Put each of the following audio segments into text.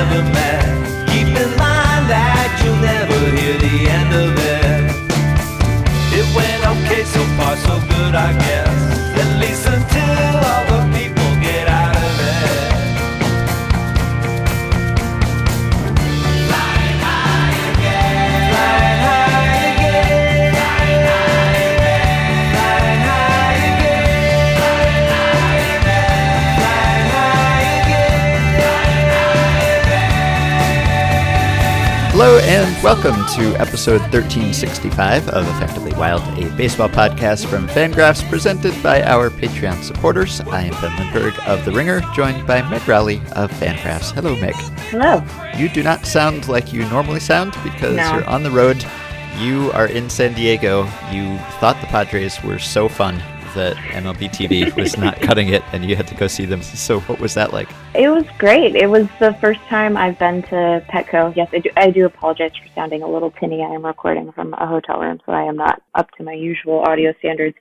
never met. Keep in mind that you'll never hear the end of it. It went okay so far, so good, I guess. And welcome to episode 1365 of Effectively Wild, a baseball podcast from Fangraphs presented by our Patreon supporters. I am Ben Lindbergh of The Ringer, joined by Meg Rowley of Fangraphs. Hello, Meg. Hello. You do not sound like you normally sound because No. you're on the road. You are in San Diego. You thought the Padres were so fun that MLB TV was not cutting it and you had to go see them. So, what was that like? It was great. It was the first time I've been to Petco. Yes, I do, I do apologize for sounding a little tinny. I am recording from a hotel room, so I am not up to my usual audio standards.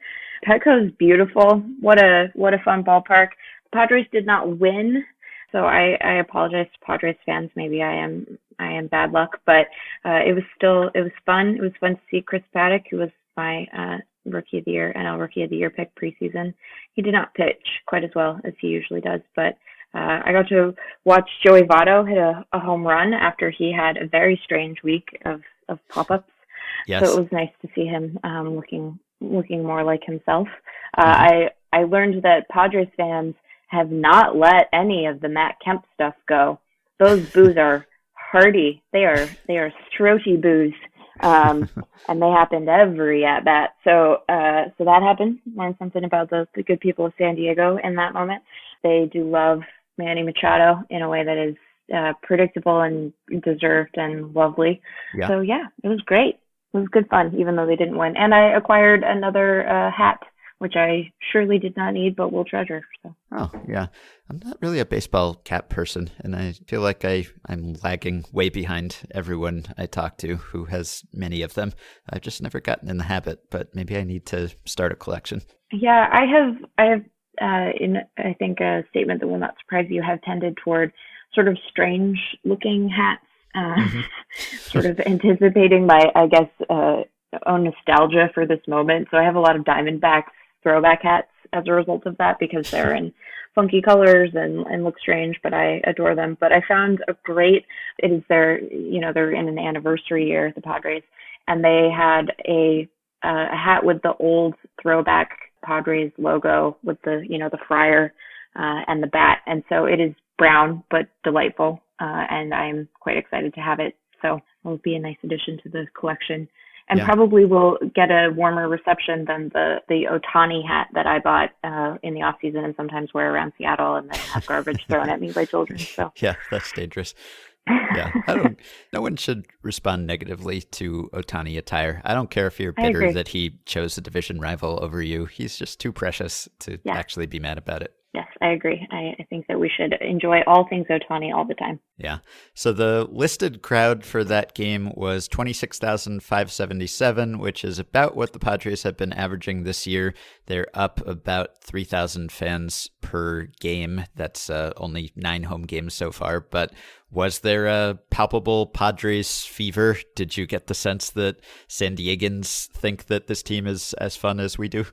Petco is beautiful. What a what a fun ballpark. Padres did not win, so I, I apologize to Padres fans. Maybe I am I am bad luck, but uh, it was still it was fun. It was fun to see Chris Paddack, who was my uh, rookie of the year, NL rookie of the year pick preseason. He did not pitch quite as well as he usually does, but uh, I got to watch Joey Votto hit a, a home run after he had a very strange week of, of pop-ups. Yes. So it was nice to see him um, looking looking more like himself. Uh, I I learned that Padres fans have not let any of the Matt Kemp stuff go. Those boos are hearty. They are they are stroti boos, um, and they happened every at bat. So uh, so that happened. Learned something about the the good people of San Diego in that moment. They do love Manny Machado in a way that is uh, predictable and deserved and lovely. Yeah. So yeah, it was great. It was good fun, even though they didn't win. And I acquired another uh, hat, which I surely did not need, but will treasure. So Oh, yeah. I'm not really a baseball cap person, and I feel like I, I'm lagging way behind everyone I talk to who has many of them. I've just never gotten in the habit, but maybe I need to start a collection. yeah, I have I have uh, in I think a statement that will not surprise you have tended toward sort of strange looking hats, uh, sort of anticipating my I guess uh, own nostalgia for this moment. So I have a lot of Diamondbacks throwback hats as a result of that because they're in funky colors and, and look strange, but I adore them. But I found a great, it is their, you know, they're in an anniversary year, the Padres, and they had a, uh, a hat with the old throwback Padres logo with the, you know, the friar, uh, and the bat. And so it is brown, but delightful. Uh, and I'm quite excited to have it. So it will be a nice addition to the collection and Yeah. probably will get a warmer reception than the the Ohtani hat that I bought uh, in the off season and sometimes wear around Seattle and then have garbage thrown at me by children. So Yeah, that's dangerous. Yeah, I don't. No one should respond negatively to Ohtani attire. I don't care if you're bitter that he chose a division rival over you. He's just too precious to Yeah. actually be mad about it. Yes, I agree. I, I think that we should enjoy all things Ohtani all the time. Yeah. So the listed crowd for that game was 26,577, which is about what the Padres have been averaging this year. They're up about 3,000 fans per game. That's uh, only nine home games so far. But was there a palpable Padres fever? Did you get the sense that San Diegans think that this team is as fun as we do?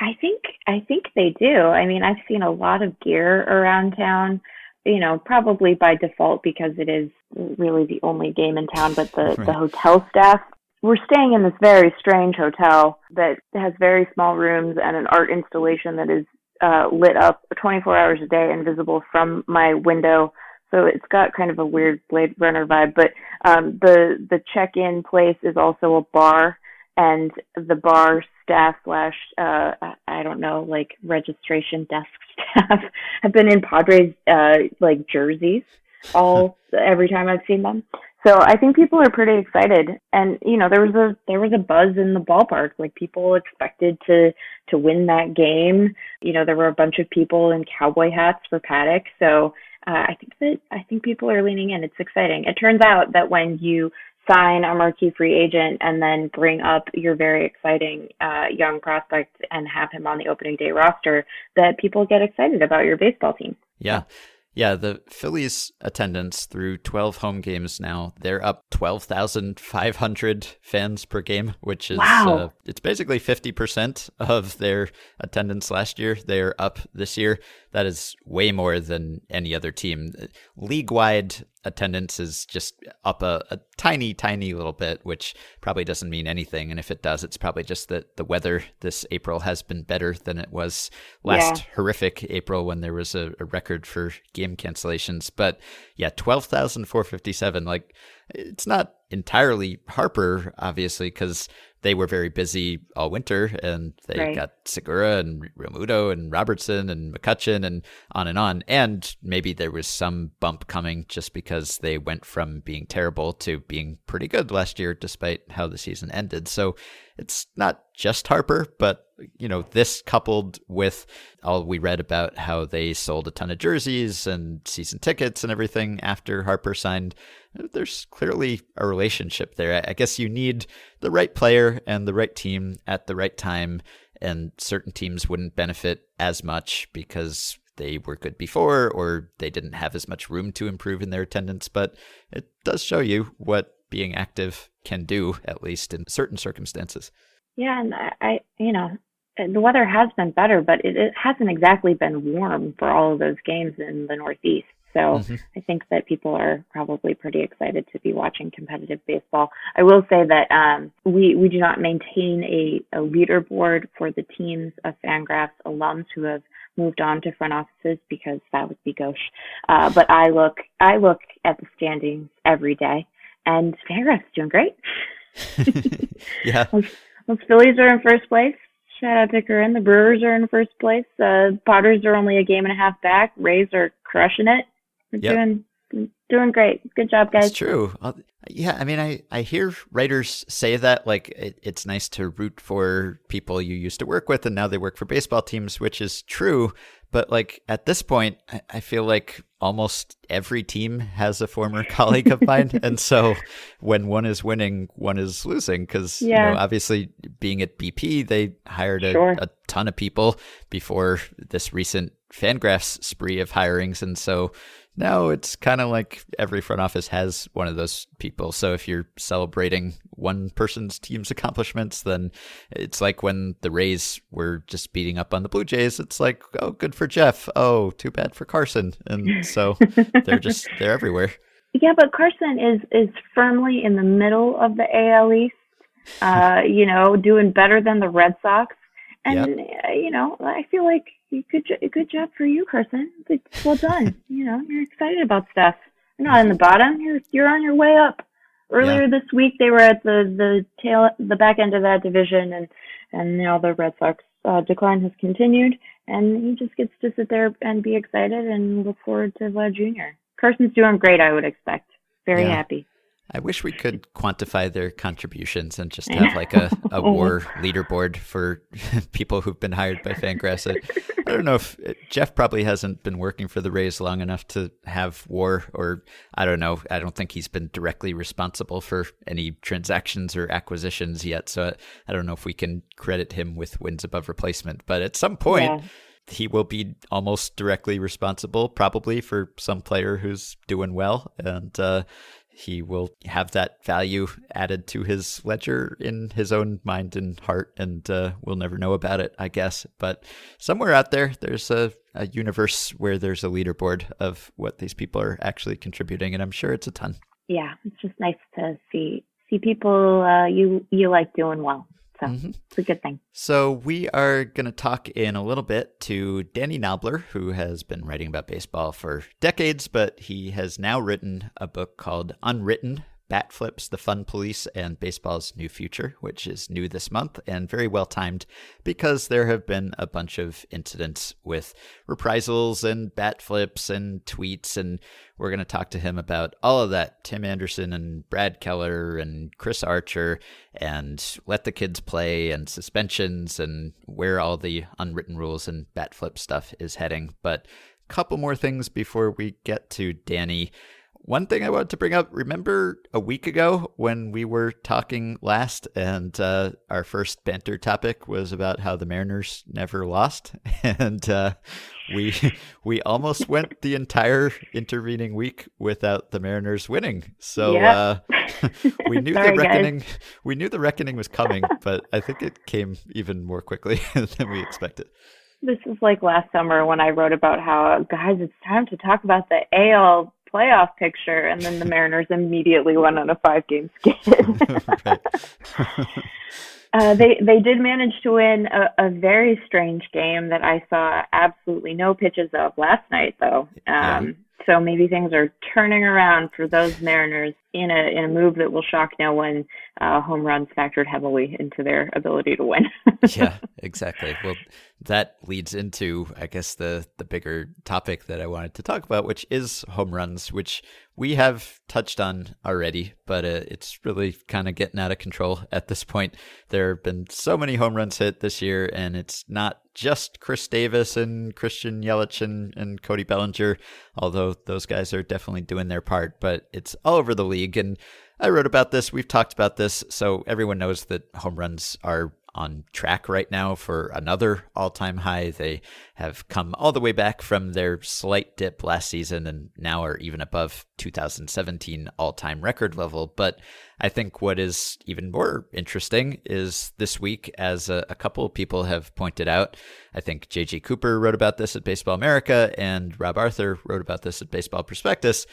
I think I think they do. I mean, I've seen a lot of gear around town. You know, probably by default because it is really the only game in town. But the Right. the hotel staff. We're staying in this very strange hotel that has very small rooms and an art installation that is uh, lit up 24 hours a day and visible from my window. So it's got kind of a weird Blade Runner vibe. But um, the the check-in place is also a bar and the bar staff slash uh I don't know like registration desk staff have been in Padres uh like jerseys all every time I've seen them. So I think people are pretty excited and you know there was a there was a buzz in the ballpark like people expected to to win that game. You know there were a bunch of people in cowboy hats for Paddack. So uh, I think that I think people are leaning in. It's exciting. It turns out that when you sign a marquee free agent and then bring up your very exciting uh, young prospect and have him on the opening day roster, that people get excited about your baseball team. Yeah. Yeah, the Phillies attendance through 12 home games now, they're up 12,500 fans per game, which is wow. uh, it's basically 50% of their attendance last year. They're up this year. That is way more than any other team. League-wide attendance is just up a, a, tiny, tiny little bit, which probably doesn't mean anything. And if it does, it's probably just that the weather this April has been better than it was last yeah. horrific April when there was a, a, record for game cancellations. But yeah, 12,457. Like, it's not entirely Harper, obviously, because they were very busy all winter and they right. got Segura and Realmuto and Robertson and McCutcheon and on and on. And maybe there was some bump coming just because they went from being terrible to being pretty good last year, despite how the season ended. So it's not just Harper, but you know, this coupled with all we read about how they sold a ton of jerseys and season tickets and everything after Harper signed, there's clearly a relationship there. I guess you need the right player and the right team at the right time, and certain teams wouldn't benefit as much because they were good before or they didn't have as much room to improve in their attendance. But it does show you what being active can do, at least in certain circumstances. Yeah, and I, you know, the weather has been better, but it, it hasn't exactly been warm for all of those games in the Northeast. So mm-hmm. I think that people are probably pretty excited to be watching competitive baseball. I will say that um, we we do not maintain a, a leaderboard for the teams of Fangraphs alums who have moved on to front offices because that would be gauche. Uh, but I look I look at the standings every day, and Fangraphs doing great. yeah. Those, those Phillies are in first place. Shout out to Corinne. The Brewers are in first place. Uh, Potters are only a game and a half back. Rays are crushing it. We're yep. doing doing great. Good job, guys. It's true. Yeah, I mean, I, I hear writers say that like it, it's nice to root for people you used to work with and now they work for baseball teams, which is true. But like at this point, I, I feel like almost every team has a former colleague of mine, and so when one is winning, one is losing because yeah. you know obviously being at BP, they hired a, sure. a ton of people before this recent Fangraphs spree of hirings, and so now it's kind of like every front office has one of those people. So if you're celebrating one person's team's accomplishments, then it's like when the Rays were just beating up on the Blue Jays. It's like, oh, good for Jeff. Oh, too bad for Carson. And so they're just they're everywhere. Yeah, but Carson is is firmly in the middle of the AL East. Uh, you know, doing better than the Red Sox. And yep. uh, you know, I feel like good good job for you, Carson. Well done. you know, you're excited about stuff. You're not in the bottom. You're you're on your way up. Earlier yeah. this week, they were at the the tail the back end of that division, and and now the Red Sox uh, decline has continued, and he just gets to sit there and be excited and look forward to Vlad Jr. Carson's doing great. I would expect. Very yeah. happy. I wish we could quantify their contributions and just have like a, a war leaderboard for people who've been hired by Fangraphs. I, I don't know if Jeff probably hasn't been working for the Rays long enough to have war, or I don't know. I don't think he's been directly responsible for any transactions or acquisitions yet. So I, I don't know if we can credit him with wins above replacement. But at some point, yeah he will be almost directly responsible, probably for some player who's doing well, and uh, he will have that value added to his ledger in his own mind and heart, and uh, we'll never know about it, I guess. But somewhere out there, there's a, a universe where there's a leaderboard of what these people are actually contributing, and I'm sure it's a ton. Yeah, it's just nice to see see people uh, you you like doing well. So mm-hmm. it's a good thing. So we are going to talk in a little bit to Danny Knobler, who has been writing about baseball for decades, but he has now written a book called Unwritten Bat Flips, The Fun Police, and Baseball's New Future, which is new this month and very well timed because there have been a bunch of incidents with reprisals and bat flips and tweets. And we're going to talk to him about all of that. Tim Anderson and Brad Keller and Chris Archer and Let the Kids Play and suspensions and where all the unwritten rules and bat flip stuff is heading. But a couple more things before we get to Danny one thing I wanted to bring up remember a week ago when we were talking last, and uh, our first banter topic was about how the Mariners never lost? And uh, we we almost went the entire intervening week without the Mariners winning. So uh, we knew Sorry, the guys. reckoning. We knew the reckoning was coming, but I think it came even more quickly than we expected. This is like last summer when I wrote about how, guys, it's time to talk about the AL playoff picture, and then the Mariners immediately went on a five-game skid. Uh, they they did manage to win a, a very strange game that I saw absolutely no pitches of last night, though. Um, so maybe things are turning around for those Mariners in a in a move that will shock no one. Uh, home runs factored heavily into their ability to win. yeah, exactly. Well, that leads into, I guess, the the bigger topic that I wanted to talk about, which is home runs, which we have touched on already, but uh, it's really kind of getting out of control at this point. There have been so many home runs hit this year, and it's not just Chris Davis and Christian Yelich and, and Cody Bellinger, although those guys are definitely doing their part, but it's all over the league. And I wrote about this. We've talked about this, so everyone knows that home runs are on track right now for another all-time high. They have come all the way back from their slight dip last season and now are even above 2017 all-time record level. But I think what is even more interesting is this week, as a, a couple people have pointed out, I think JJ Cooper wrote about this at Baseball America and Rob Arthur wrote about this at Baseball Prospectus.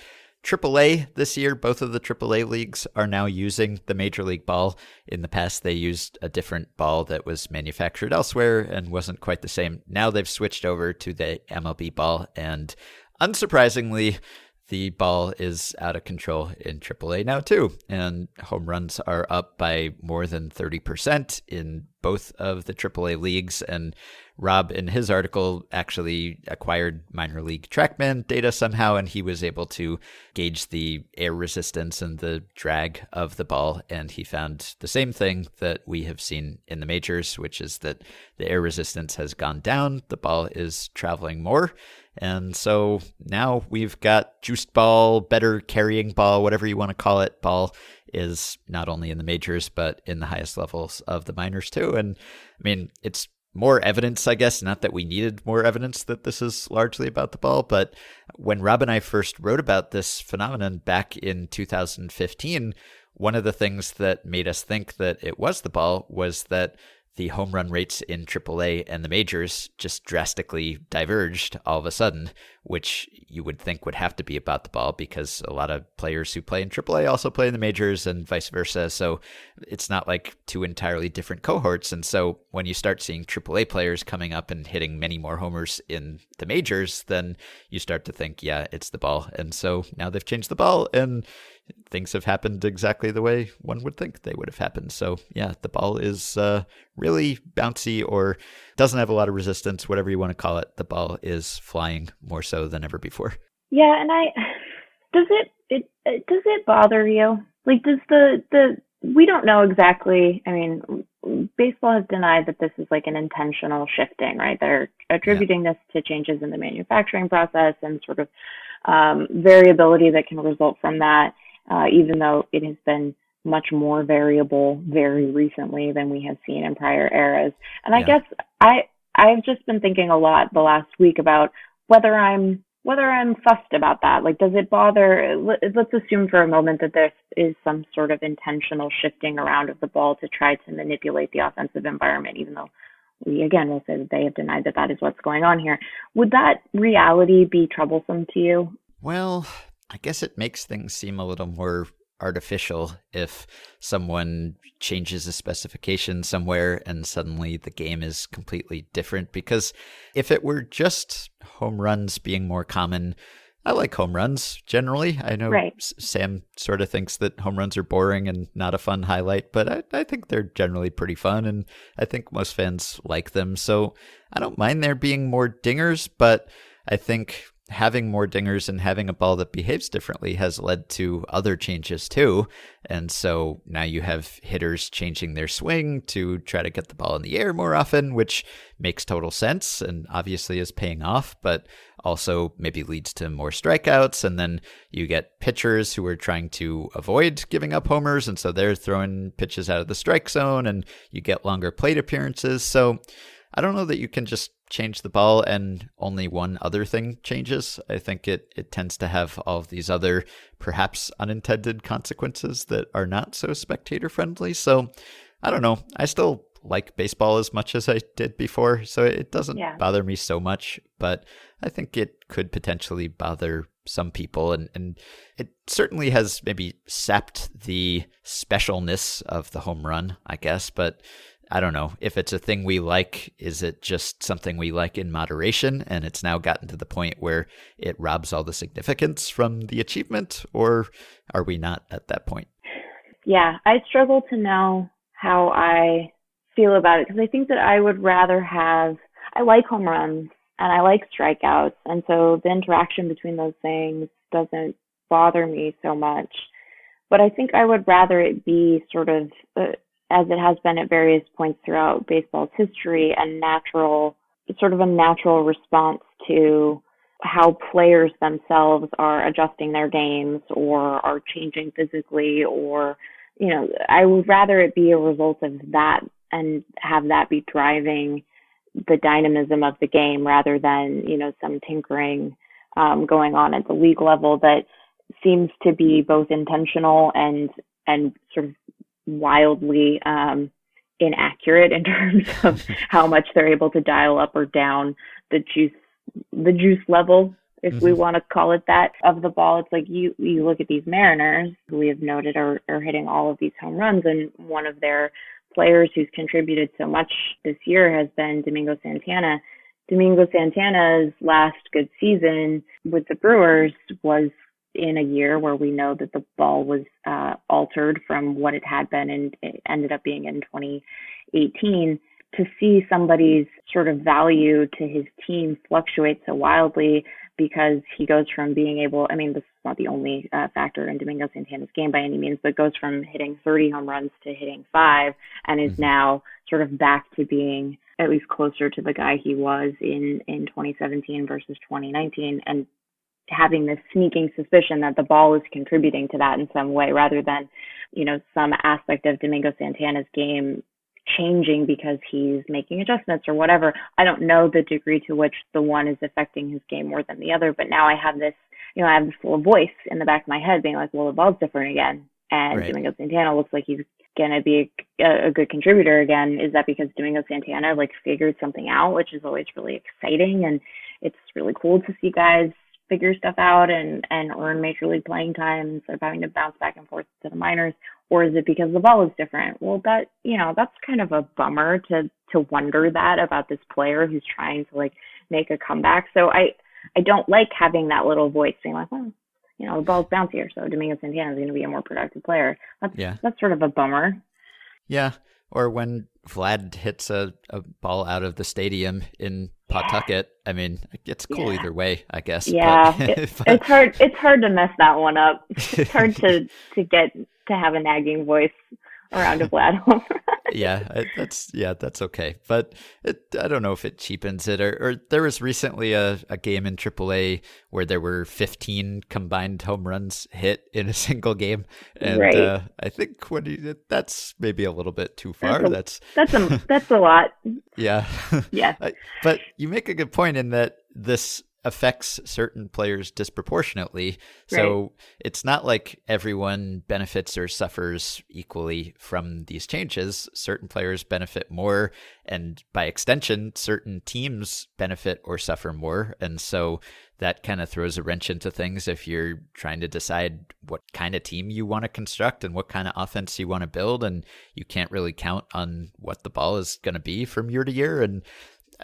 AAA this year, both of the AAA leagues are now using the Major League ball. In the past, they used a different ball that was manufactured elsewhere and wasn't quite the same. Now they've switched over to the MLB ball, and unsurprisingly, the ball is out of control in AAA now, too. And home runs are up by more than 30% in both of the AAA leagues. And Rob, in his article, actually acquired minor league trackman data somehow, and he was able to gauge the air resistance and the drag of the ball. And he found the same thing that we have seen in the majors, which is that the air resistance has gone down, the ball is traveling more. And so now we've got juiced ball, better carrying ball, whatever you want to call it. Ball is not only in the majors, but in the highest levels of the minors too. And I mean, it's more evidence, I guess. Not that we needed more evidence that this is largely about the ball, but when Rob and I first wrote about this phenomenon back in 2015, one of the things that made us think that it was the ball was that the home run rates in AAA and the majors just drastically diverged all of a sudden, which you would think would have to be about the ball because a lot of players who play in AAA also play in the majors and vice versa. So it's not like two entirely different cohorts. And so when you start seeing AAA players coming up and hitting many more homers in the majors, then you start to think, yeah, it's the ball. And so now they've changed the ball and things have happened exactly the way one would think they would have happened. So yeah, the ball is uh, really bouncy or doesn't have a lot of resistance, whatever you want to call it. The ball is flying more so than ever before. Yeah, and I does it it, it does it bother you? Like does the the we don't know exactly. I mean, baseball has denied that this is like an intentional shifting, right? They're attributing this to changes in the manufacturing process and sort of um, variability that can result from that, uh, even though it has been much more variable very recently than we have seen in prior eras. And I Yeah. guess I I've just been thinking a lot the last week about whether I'm whether I'm fussed about that. Like, does it bother? let- Let's assume for a moment that there is some sort of intentional shifting around of the ball to try to manipulate the offensive environment, even though we again will say that they have denied that that is what's going on here. Would that reality be troublesome to you? Well, I guess it makes things seem a little more artificial if someone changes a specification somewhere and suddenly the game is completely different. Because if it were just home runs being more common, I like home runs generally. I know Right. S- Sam sort of thinks that home runs are boring and not a fun highlight, but I, I think they're generally pretty fun and I think most fans like them. So I don't mind there being more dingers, but I think having more dingers and having a ball that behaves differently has led to other changes too. And so now you have hitters changing their swing to try to get the ball in the air more often, which makes total sense and obviously is paying off, but also maybe leads to more strikeouts. And then you get pitchers who are trying to avoid giving up homers. And so they're throwing pitches out of the strike zone and you get longer plate appearances. So I don't know that you can just change the ball and only one other thing changes. I think it, it tends to have all of these other perhaps unintended consequences that are not so spectator friendly. So I don't know. I still like baseball as much as I did before, so it doesn't yeah. bother me so much, but I think it could potentially bother some people and, and it certainly has maybe sapped the specialness of the home run, I guess, but I don't know if it's a thing we like. Is it just something we like in moderation, and it's now gotten to the point where it robs all the significance from the achievement, or are we not at that point? Yeah, I struggle to know how I feel about it because I think that I would rather have. I like home runs and I like strikeouts, and so the interaction between those things doesn't bother me so much. But I think I would rather it be sort of. Uh, as it has been at various points throughout baseball's history, a natural, sort of a natural response to how players themselves are adjusting their games or are changing physically or, you know, I would rather it be a result of that and have that be driving the dynamism of the game rather than, you know, some tinkering um, going on at the league level that seems to be both intentional and and sort of wildly um, inaccurate in terms of how much they're able to dial up or down the juice the juice level if mm-hmm. we want to call it that of the ball it's like you you look at these mariners who we have noted are, are hitting all of these home runs and one of their players who's contributed so much this year has been domingo santana domingo santana's last good season with the brewers was in a year where we know that the ball was uh, altered from what it had been and it ended up being in 2018 to see somebody's sort of value to his team fluctuate so wildly because he goes from being able I mean this is not the only uh, factor in Domingo Santana's game by any means but goes from hitting 30 home runs to hitting 5 and is mm-hmm. now sort of back to being at least closer to the guy he was in in 2017 versus 2019 and having this sneaking suspicion that the ball is contributing to that in some way rather than, you know, some aspect of Domingo Santana's game changing because he's making adjustments or whatever. I don't know the degree to which the one is affecting his game more than the other, but now I have this, you know, I have this little voice in the back of my head being like, well, the ball's different again. And right. Domingo Santana looks like he's going to be a, a good contributor again. Is that because Domingo Santana like figured something out, which is always really exciting and it's really cool to see guys figure stuff out and and earn major league playing time instead of having to bounce back and forth to the minors? Or is it because the ball is different? Well that you know that's kind of a bummer to to wonder that about this player who's trying to like make a comeback. So i i don't like having that little voice saying like well you know the ball's bouncier so. Domingo santana is going to be a more productive player. That's yeah. that's sort of a bummer. Yeah or when Vlad hits a, a ball out of the stadium in Pawtucket. I mean, it's cool yeah. either way, I guess. Yeah, but, it, uh, it's hard. It's hard to mess that one up. It's hard to to get to have a nagging voice around a Vlad home yeah, that's yeah, that's okay. But it, I don't know if it cheapens it. Or, or there was recently a, a game in AAA where there were 15 combined home runs hit in a single game, and right. uh, I think you, that's maybe a little bit too far. That's a, that's that's a that's a lot. Yeah, yeah. but you make a good point in that this affects certain players disproportionately. So right. it's not like everyone benefits or suffers equally from these changes. Certain players benefit more, and by extension, certain teams benefit or suffer more. And so that kind of throws a wrench into things if you're trying to decide what kind of team you want to construct and what kind of offense you want to build. And you can't really count on what the ball is going to be from year to year. And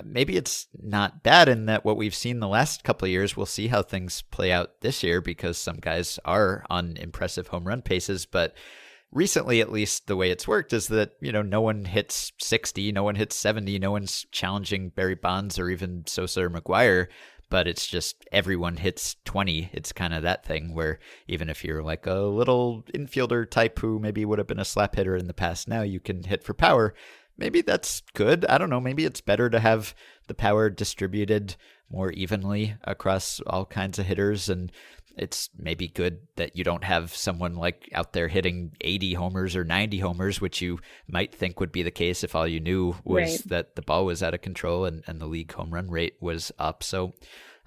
maybe it's not bad in that what we've seen the last couple of years, we'll see how things play out this year because some guys are on impressive home run paces. But recently, at least, the way it's worked is that, you know, no one hits 60, no one hits 70, no one's challenging Barry Bonds or even Sosa or McGwire. but it's just everyone hits 20. It's kind of that thing where even if you're like a little infielder type who maybe would have been a slap hitter in the past, now you can hit for power. Maybe that's good. I don't know. Maybe it's better to have the power distributed more evenly across all kinds of hitters and it's maybe good that you don't have someone like out there hitting 80 homers or 90 homers, which you might think would be the case if all you knew was right. that the ball was out of control and, and the league home run rate was up. So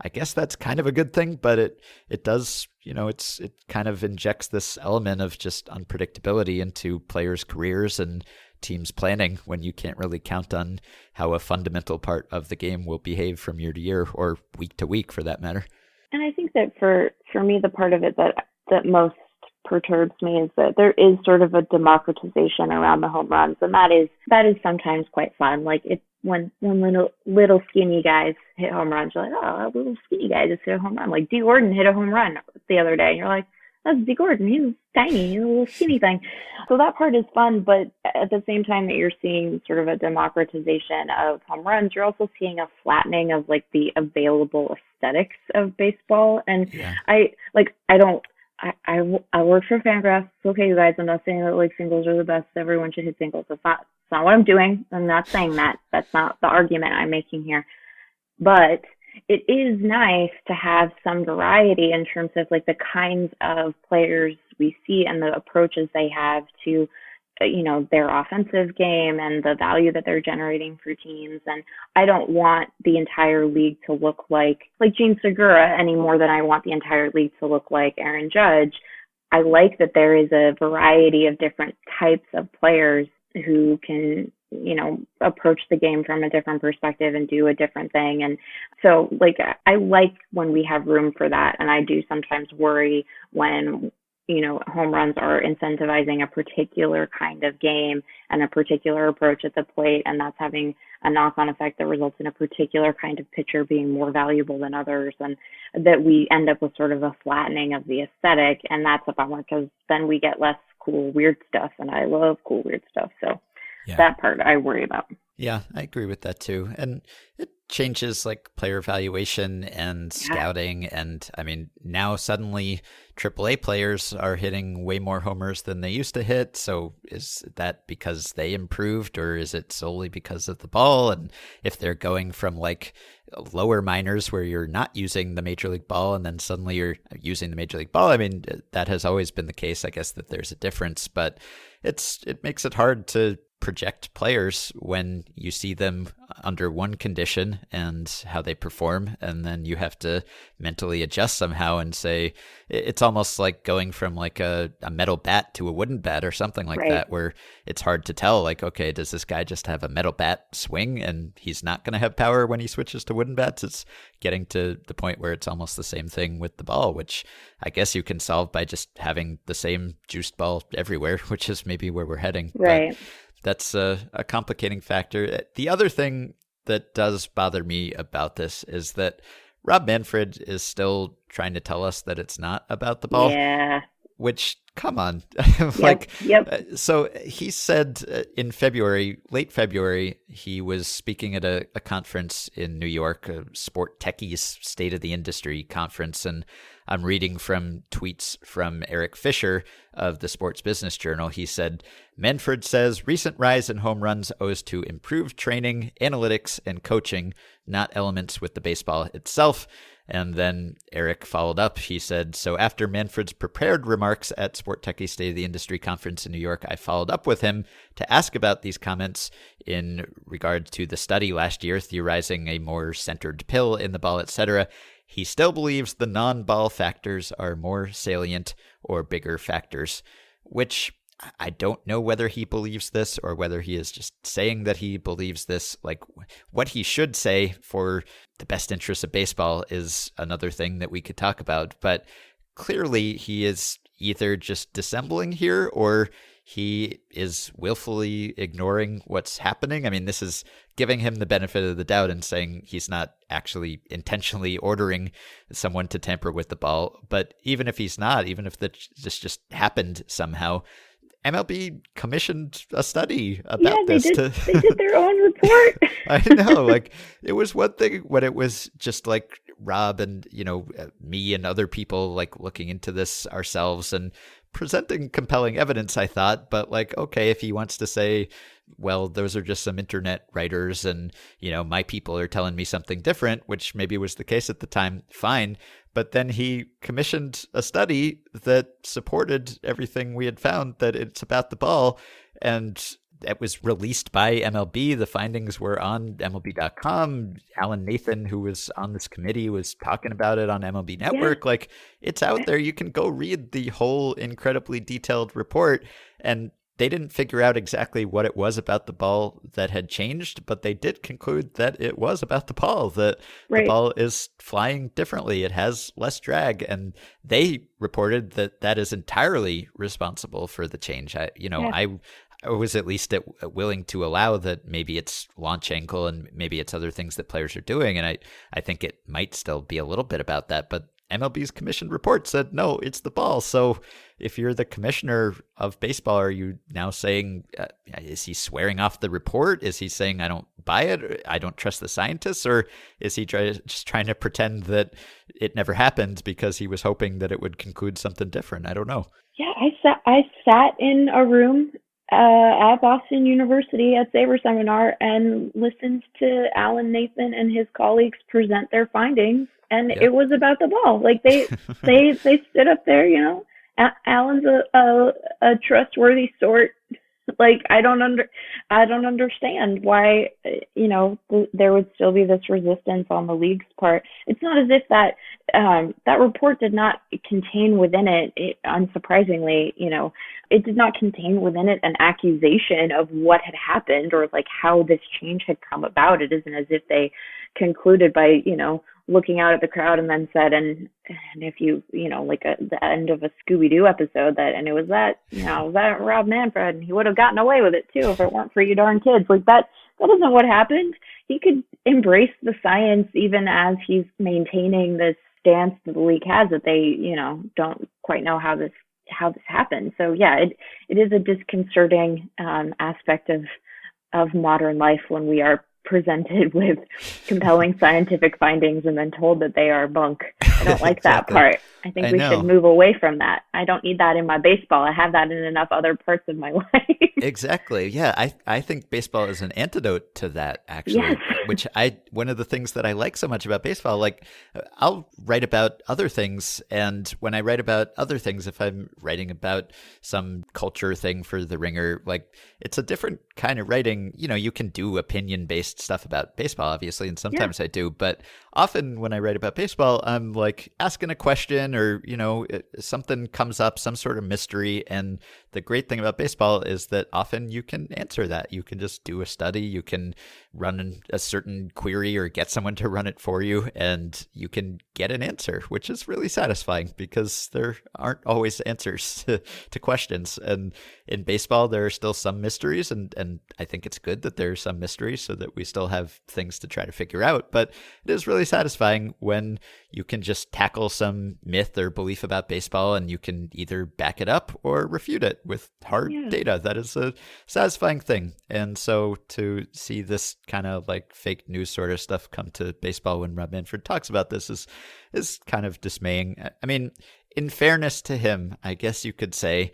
I guess that's kind of a good thing, but it it does, you know, it's it kind of injects this element of just unpredictability into players' careers and teams planning when you can't really count on how a fundamental part of the game will behave from year to year or week to week for that matter. And I think that for for me, the part of it that that most perturbs me is that there is sort of a democratization around the home runs, and that is that is sometimes quite fun. Like it when when little little skinny guys hit home runs, you're like, oh, a little skinny guy just hit a home run. Like Dee Gordon hit a home run the other day, and you're like, that's Dee Gordon. He's tiny, he's a little skinny thing. So that part is fun, but at the same time that you're seeing sort of a democratization of home runs, you're also seeing a flattening of like the available aesthetics of baseball. And yeah. I like I don't I, I, I work for Fangraphs. Okay, you guys, I'm not saying that like singles are the best. Everyone should hit singles. That's not, that's not what I'm doing. I'm not saying that. That's not the argument I'm making here. But it is nice to have some variety in terms of like the kinds of players we see and the approaches they have to uh, you know their offensive game and the value that they're generating for teams and I don't want the entire league to look like like Jean Segura any more than I want the entire league to look like Aaron Judge. I like that there is a variety of different types of players who can you know approach the game from a different perspective and do a different thing. And so like i like when we have room for that. And i do sometimes worry when you know home runs are incentivizing a particular kind of game and a particular approach at the plate and that's having a knock on effect that results in a particular kind of pitcher being more valuable than others and that we end up with sort of a flattening of the aesthetic. And that's a bummer because then we get less cool weird stuff. And i love cool weird stuff. So yeah. that part I worry about. Yeah, I agree with that too. And it changes like player evaluation and yeah. scouting. And I mean, now suddenly AAA players are hitting way more homers than they used to hit. So is that because they improved or is it solely because of the ball? And if they're going from like lower minors where you're not using the major league ball and then suddenly you're using the major league ball, I mean, that has always been the case. I guess that there's a difference, but it's, it makes it hard to project players when you see them under one condition and how they perform and then you have to mentally adjust somehow and say it's almost like going from like a, a metal bat to a wooden bat or something like right. that where it's hard to tell like okay does this guy just have a metal bat swing and he's not going to have power when he switches to wooden bats it's getting to the point where it's almost the same thing with the ball which i guess you can solve by just having the same juiced ball everywhere which is maybe where we're heading right but that's a, a complicating factor. Uh, the other thing that does bother me about this is that Rob Manfred is still trying to tell us that it's not about the ball. Yeah. Which, come on. like, yep. yep. Uh, so he said uh, in February, late February, he was speaking at a, a conference in New York, a SportTechie's State of the Industry conference. And I'm reading from tweets from Eric Fisher of the Sports Business Journal. He said, Manfred says recent rise in home runs owes to improved training, analytics, and coaching, not elements with the baseball itself. And then Eric followed up. He said, So after Manfred's prepared remarks at SportTechie State of the Industry Conference in New York, I followed up with him to ask about these comments in regard to the study last year theorizing a more centered pill in the ball, etc. He still believes the non ball factors are more salient or bigger factors, which I don't know whether he believes this or whether he is just saying that he believes this. Like, what he should say for the best interests of baseball is another thing that we could talk about. But clearly, he is either just dissembling here or he is willfully ignoring what's happening. I mean, this is giving him the benefit of the doubt and saying he's not actually intentionally ordering someone to tamper with the ball. But even if he's not, even if this just happened somehow, MLB commissioned a study about yeah, this. did. To... they did their own report. I know, like it was one thing when it was just like Rob and you know uh, me and other people like looking into this ourselves and presenting compelling evidence. I thought, but like, okay, if he wants to say well, those are just some internet writers and, you know, my people are telling me something different, which maybe was the case at the time, fine. But then he commissioned a study that supported everything we had found that it's about the ball. And it was released by MLB. The findings were on MLB.com. Alan Nathan, who was on this committee, was talking about it on MLB Network. Yeah. Like, it's out there. You can go read the whole incredibly detailed report. And they didn't figure out exactly what it was about the ball that had changed, but they did conclude that it was about the ball, that right. the ball is flying differently. It has less drag. And they reported that that is entirely responsible for the change. I, you know, yeah. I, I was at least at, uh, willing to allow that maybe it's launch angle and maybe it's other things that players are doing. And I, I think it might still be a little bit about that, but MLB's commissioned report said no, it's the ball. So if you're the commissioner of baseball, are you now saying uh, is he swearing off the report? Is he saying I don't buy it? I don't trust the scientists, or is he try, just trying to pretend that it never happened because he was hoping that it would conclude something different? I don't know. Yeah, I sat I sat in a room uh, at Boston University at Saberseminar and listened to Alan Nathan and his colleagues present their findings and it was about the ball. Like they they they stood up there, you know. Alan's a, a a trustworthy sort. Like I don't under I don't understand why you know th- there would still be this resistance on the league's part. It's not as if that um, that report did not contain within it, it, unsurprisingly, you know, it did not contain within it an accusation of what had happened or like how this change had come about. It isn't as if they concluded by you know looking out at the crowd and then said and and if you you know like a, the end of a Scooby Doo episode that and it was that you know that Rob Manfred and he would have gotten away with it too if it weren't for you darn kids. Like that that isn't what happened. He could embrace the science even as he's maintaining this stance that the league has that they you know don't quite know how this how this happened. So yeah it it is a disconcerting um aspect of of modern life when we are presented with compelling scientific findings and then told that they are bunk. I don't like exactly. that part. I think I we know. should move away from that. I don't need that in my baseball. I have that in enough other parts of my life. exactly. Yeah, I I think baseball is an antidote to that actually, yes. which I one of the things that I like so much about baseball like uh, I'll write about other things and when I write about other things if I'm writing about some culture thing for the ringer like it's a different kind of writing. You know, you can do opinion based stuff about baseball obviously and sometimes yeah. I do, but often when I write about baseball I'm like asking a question or you know something comes up some sort of mystery and the great thing about baseball is that often you can answer that. You can just do a study. You can run a certain query or get someone to run it for you and you can get an answer which is really satisfying because there aren't always answers to, to questions. And in baseball there are still some mysteries and and I think it's good that there are some mysteries so that we still have things to try to figure out. But it is really satisfying when you can just tackle some myth or belief about baseball and you can either back it up or refute it with hard yeah. data. That is a satisfying thing. And so to see this kind of like fake news sort of stuff come to baseball when Rob Manfred talks about this is is kind of dismaying. I mean, in fairness to him, I guess you could say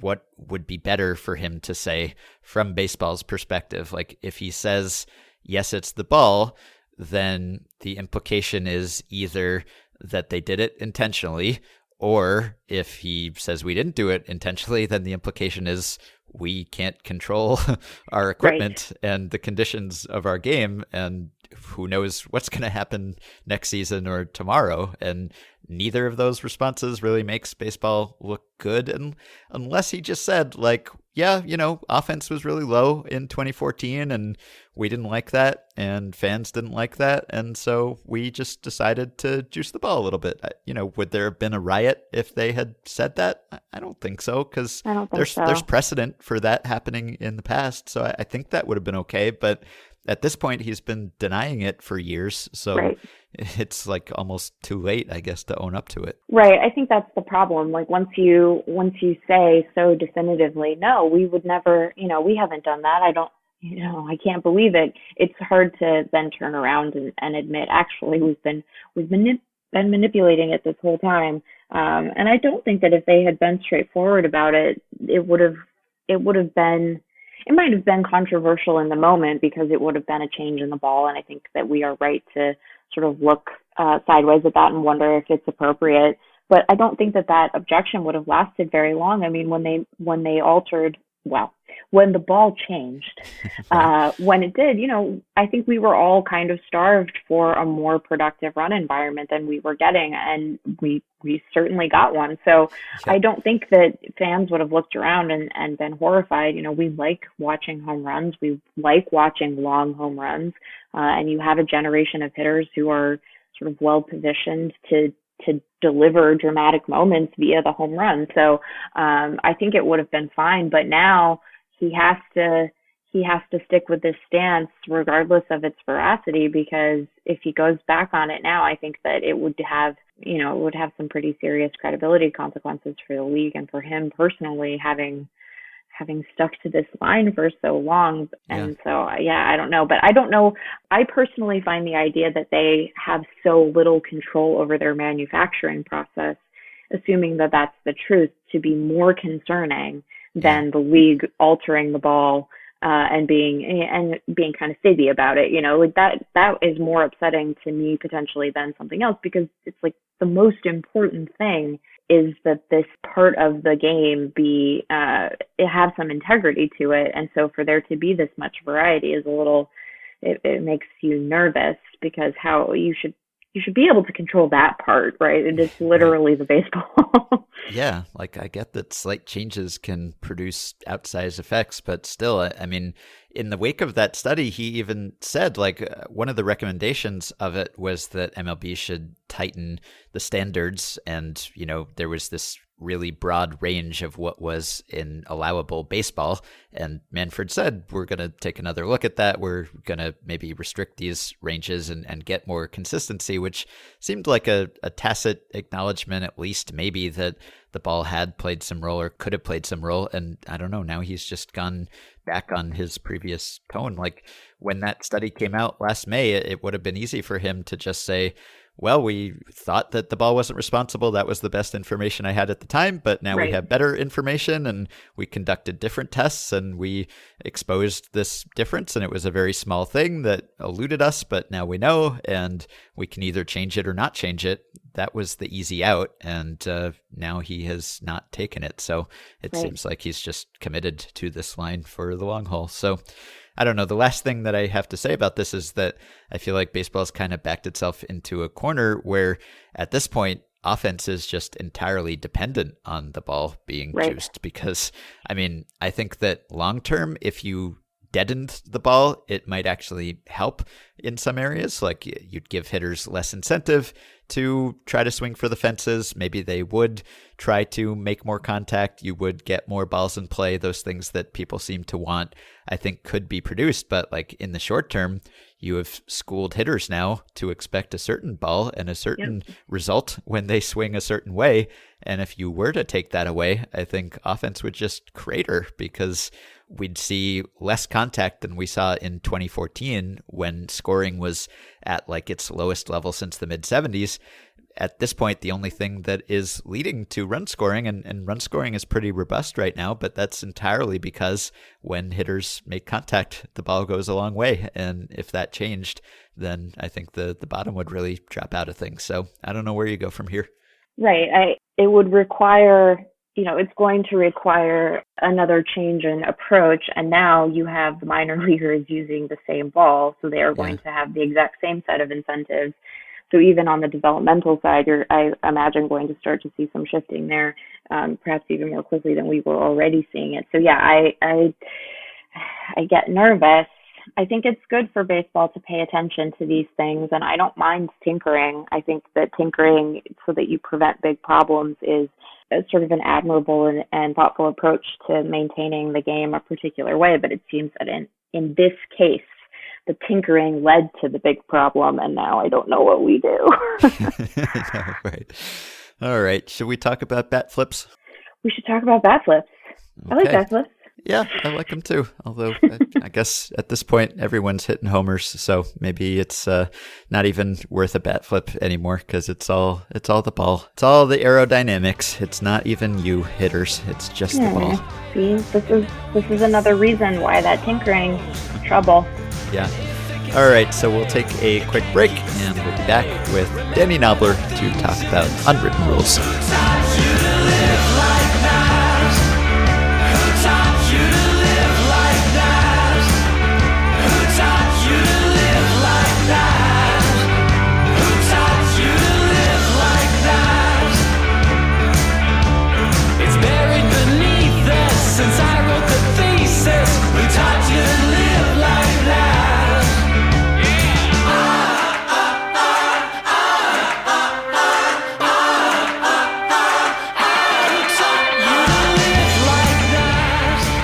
what would be better for him to say from baseball's perspective. Like if he says, yes, it's the ball, then the implication is either that they did it intentionally, or if he says we didn't do it intentionally, then the implication is we can't control our equipment right. and the conditions of our game. And who knows what's going to happen next season or tomorrow. And neither of those responses really makes baseball look good. And unless he just said, like, yeah, you know, offense was really low in 2014 and we didn't like that and fans didn't like that. And so we just decided to juice the ball a little bit. You know, would there have been a riot if they had said that? I don't think so because there's, so. there's precedent for that happening in the past. So I, I think that would have been okay. But at this point he's been denying it for years so right. it's like almost too late, I guess, to own up to it. Right. I think that's the problem. Like once you once you say so definitively, no, we would never, you know, we haven't done that. I don't you know, I can't believe it. It's hard to then turn around and, and admit actually we've been we've been been manipulating it this whole time. Um, and I don't think that if they had been straightforward about it, it would have it would have been it might have been controversial in the moment because it would have been a change in the ball. And I think that we are right to sort of look uh, sideways at that and wonder if it's appropriate. But I don't think that that objection would have lasted very long. I mean, when they when they altered well, when the ball changed, uh, when it did, you know, I think we were all kind of starved for a more productive run environment than we were getting, and we we certainly got one. So yeah. I don't think that fans would have looked around and, and been horrified. You know, we like watching home runs, we like watching long home runs, uh, and you have a generation of hitters who are sort of well positioned to to deliver dramatic moments via the home run. So um, I think it would have been fine. But now he has to he has to stick with this stance regardless of its veracity because if he goes back on it now, I think that it would have you know it would have some pretty serious credibility consequences for the league and for him personally having having stuck to this line for so long. And yeah. so, yeah, I don't know. But I don't know. I personally find the idea that they have so little control over their manufacturing process, assuming that that's the truth, to be more concerning than the league altering the ball. Uh, and being and being kind of fizzy about it, you know, like that that is more upsetting to me potentially than something else because it's like the most important thing is that this part of the game be uh it have some integrity to it and so for there to be this much variety is a little it, it makes you nervous because how you should you should be able to control that part, right? It is literally the baseball. yeah, like I get that slight changes can produce outsized effects, but still, I, I mean, in the wake of that study, he even said like uh, one of the recommendations of it was that MLB should tighten the standards, and you know there was this really broad range of what was in allowable baseball. And Manfred said, we're going to take another look at that. We're going to maybe restrict these ranges and, and get more consistency, which seemed like a, a tacit acknowledgement, at least maybe, that the ball had played some role or could have played some role. And I don't know, now he's just gone back on his previous tone. Like when that study came out last May, it, would have been easy for him to just say, well, we thought that the ball wasn't responsible. That was the best information I had at the time, but now right. we have better information and we conducted different tests and we exposed this difference. And it was a very small thing that eluded us, but now we know and we can either change it or not change it. That was the easy out. And uh, now he has not taken it. So it right. seems like he's just committed to this line for the long haul. So I don't know. The last thing that I have to say about this is that I feel like baseball's kind of backed itself into a corner where at this point, offense is just entirely dependent on the ball being right. juiced because I mean, I think that long term, if you deadened the ball, it might actually help in some areas. Like you'd give hitters less incentive to try to swing for the fences. Maybe they would try to make more contact. You would get more balls in play. Those things that people seem to want, I think, could be produced. But like in the short term, you have schooled hitters now to expect a certain ball and a certain yep. result when they swing a certain way. And if you were to take that away, I think offense would just crater because we'd see less contact than we saw in 2014 when scoring was at like its lowest level since the mid 70s. At this point, the only thing that is leading to run scoring, and, and run scoring is pretty robust right now, but that's entirely because when hitters make contact, the ball goes a long way. And if that changed, then I think the, the bottom would really drop out of things. So I don't know where you go from here. Right. I, it would require you know, it's going to require another change in approach. And now you have the minor leaguers using the same ball, so they are going to have the exact same set of incentives. So even on the developmental side, you're, I imagine, going to start to see some shifting there, um, perhaps even more quickly than we were already seeing it. So yeah, I, I, I get nervous. I think it's good for baseball to pay attention to these things, and I don't mind tinkering. I think that tinkering so that you prevent big problems is sort of an admirable and, and thoughtful approach to maintaining the game a particular way. But it seems that in, in this case, the tinkering led to the big problem, and now I don't know what we do. no, right. All right. Should we talk about bat flips? We should talk about bat flips. Okay. I like bat flips. Yeah, I like them too. Although I guess at this point everyone's hitting homers, so maybe it's uh, not even worth a bat flip anymore because it's all it's all the ball. It's all the aerodynamics. It's not even you hitters. It's just yeah. the ball. See, this is this is another reason why that tinkering trouble. Yeah. All right, so we'll take a quick break and we'll be back with Danny Knobler to talk about unwritten rules.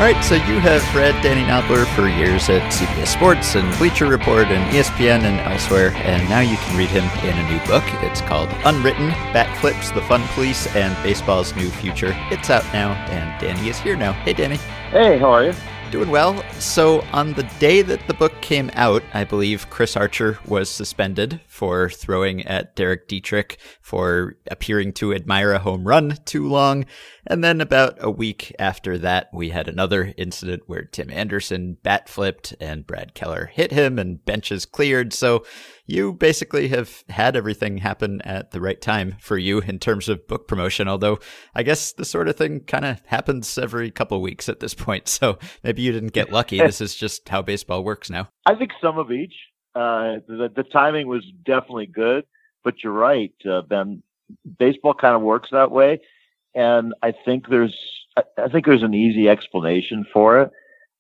All right, so you have read Danny Knobler for years at CBS Sports and Bleacher Report and ESPN and elsewhere, and now you can read him in a new book. It's called Unwritten Bat Flips, The Fun Police, and Baseball's New Future. It's out now, and Danny is here now. Hey, Danny. Hey, how are you? Doing well. So, on the day that the book came out, I believe Chris Archer was suspended for throwing at Derek Dietrich for appearing to admire a home run too long. And then, about a week after that, we had another incident where Tim Anderson bat flipped and Brad Keller hit him and benches cleared. So, you basically have had everything happen at the right time for you in terms of book promotion. Although I guess the sort of thing kind of happens every couple weeks at this point. So maybe you didn't get lucky. this is just how baseball works now. I think some of each. Uh, the, the timing was definitely good, but you're right, uh, Ben. Baseball kind of works that way, and I think there's I think there's an easy explanation for it.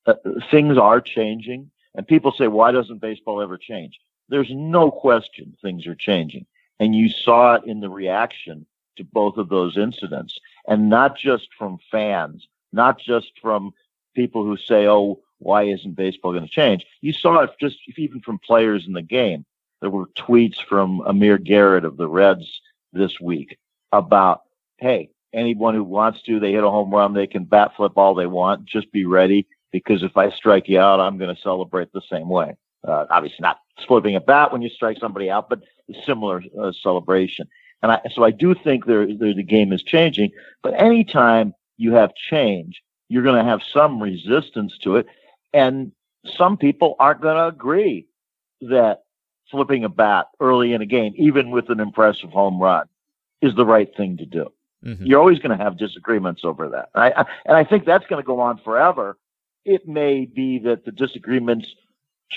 Uh, things are changing, and people say, "Why doesn't baseball ever change?" There's no question things are changing. And you saw it in the reaction to both of those incidents. And not just from fans, not just from people who say, oh, why isn't baseball going to change? You saw it just even from players in the game. There were tweets from Amir Garrett of the Reds this week about, hey, anyone who wants to, they hit a home run, they can bat flip all they want. Just be ready because if I strike you out, I'm going to celebrate the same way. Uh, obviously not flipping a bat when you strike somebody out, but similar uh, celebration. And I, so I do think there, there, the game is changing. But anytime you have change, you're going to have some resistance to it, and some people aren't going to agree that flipping a bat early in a game, even with an impressive home run, is the right thing to do. Mm-hmm. You're always going to have disagreements over that. I, I, and I think that's going to go on forever. It may be that the disagreements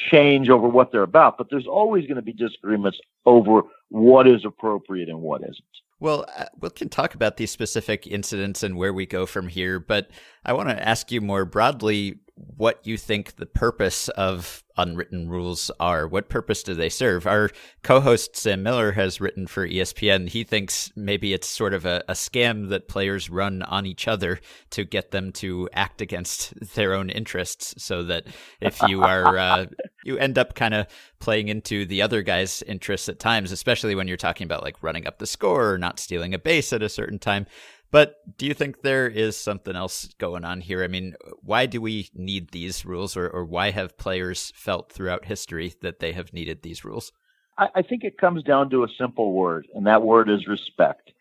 change over what they're about, but there's always going to be disagreements over what is appropriate and what isn't. Well, uh, we can talk about these specific incidents and where we go from here, but I want to ask you more broadly what you think the purpose of unwritten rules are. What purpose do they serve? Our co host Sam Miller has written for ESPN. He thinks maybe it's sort of a, a, scam that players run on each other to get them to act against their own interests so that if you are, uh, you end up kind of playing into the other guy's interests at times, especially when you're talking about like running up the score or not stealing a base at a certain time. But do you think there is something else going on here? I mean, why do we need these rules, or, or why have players felt throughout history that they have needed these rules? I, I think it comes down to a simple word, and that word is respect.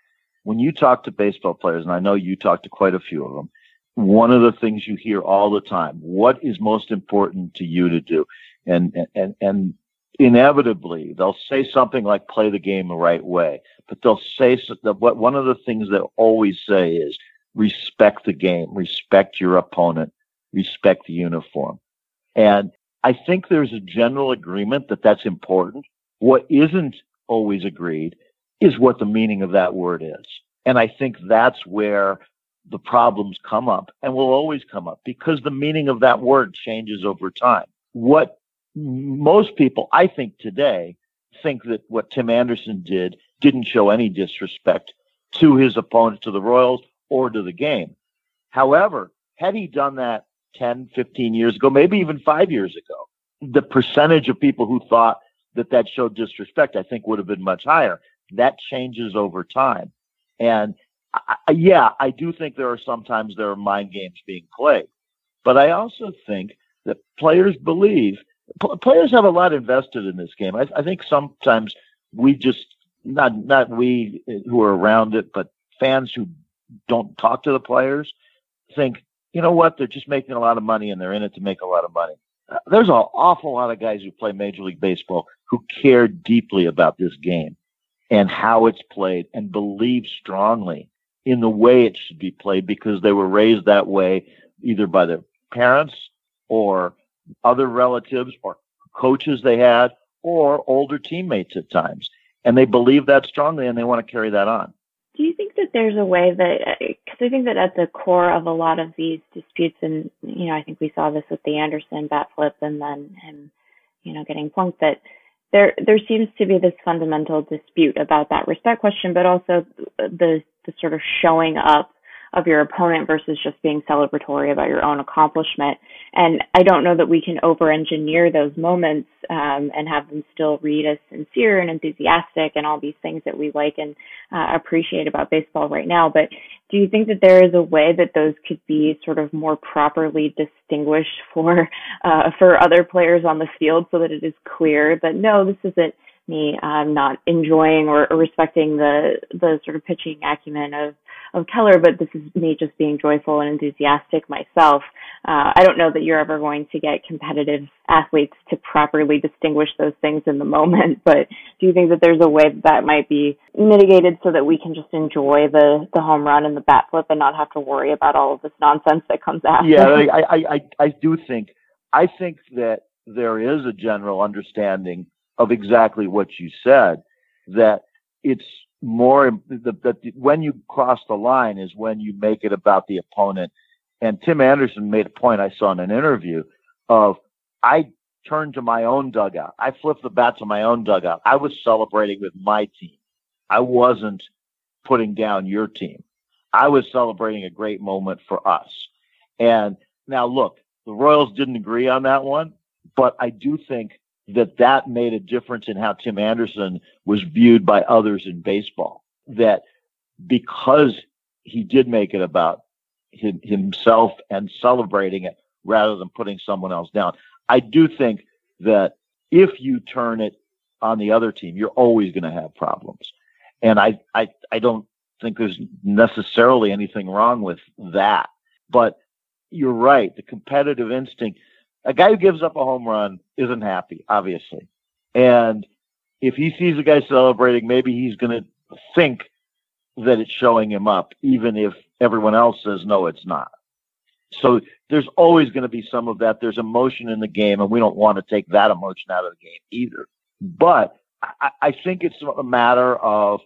When you talk to baseball players, and I know you talk to quite a few of them, one of the things you hear all the time, what is most important to you to do? And, and, and inevitably they'll say something like play the game the right way, but they'll say that what one of the things they'll always say is respect the game, respect your opponent, respect the uniform. And I think there's a general agreement that that's important. What isn't always agreed is what the meaning of that word is. And I think that's where the problems come up and will always come up because the meaning of that word changes over time. What most people, I think today, think that what Tim Anderson did didn't show any disrespect to his opponent, to the Royals, or to the game. However, had he done that 10, 15 years ago, maybe even five years ago, the percentage of people who thought that that showed disrespect, I think would have been much higher. That changes over time. And I, yeah, I do think there are sometimes there are mind games being played, but I also think that players believe players have a lot invested in this game. I, I think sometimes we just not not we who are around it, but fans who don't talk to the players think, you know what, they're just making a lot of money and they're in it to make a lot of money. Uh, there's an awful lot of guys who play Major League Baseball who care deeply about this game and how it's played and believe strongly in the way it should be played because they were raised that way either by their parents or other relatives or coaches they had or older teammates at times. And they believe that strongly and they want to carry that on. Do you think that there's a way that, because I think that at the core of a lot of these disputes, and, you know, I think we saw this with the Anderson bat flip and then him, you know, getting punked, that there, there seems to be this fundamental dispute about that respect question, but also the, the sort of showing up of your opponent versus just being celebratory about your own accomplishment. And I don't know that we can over engineer those moments um, and have them still read as sincere and enthusiastic and all these things that we like and uh, appreciate about baseball right now. But do you think that there is a way that those could be sort of more properly distinguished for uh, for other players on the field so that it is clear that no, this isn't me um, not enjoying or, or respecting the the sort of pitching acumen of of Keller, but this is me just being joyful and enthusiastic myself. Uh, I don't know that you're ever going to get competitive athletes to properly distinguish those things in the moment, but do you think that there's a way that, that might be mitigated so that we can just enjoy the, the home run and the bat flip and not have to worry about all of this nonsense that comes after? Yeah, I, I, I, I do think, I think that there is a general understanding of exactly what you said, that it's more that when you cross the line is when you make it about the opponent. And Tim Anderson made a point I saw in an interview of I turned to my own dugout. I flipped the bat to my own dugout. I was celebrating with my team. I wasn't putting down your team. I was celebrating a great moment for us. And now look, the Royals didn't agree on that one, but I do think that that made a difference in how Tim Anderson was viewed by others in baseball. That because he did make it about him, himself and celebrating it rather than putting someone else down. I do think that if you turn it on the other team, you're always going to have problems. And I, I, I don't think there's necessarily anything wrong with that. But you're right. The competitive instinct, a guy who gives up a home run isn't happy, obviously. And if he sees a guy celebrating, maybe he's going to think that it's showing him up, even if everyone else says, no, it's not. So there's always going to be some of that. There's emotion in the game, and we don't want to take that emotion out of the game either. But I, I think it's a matter of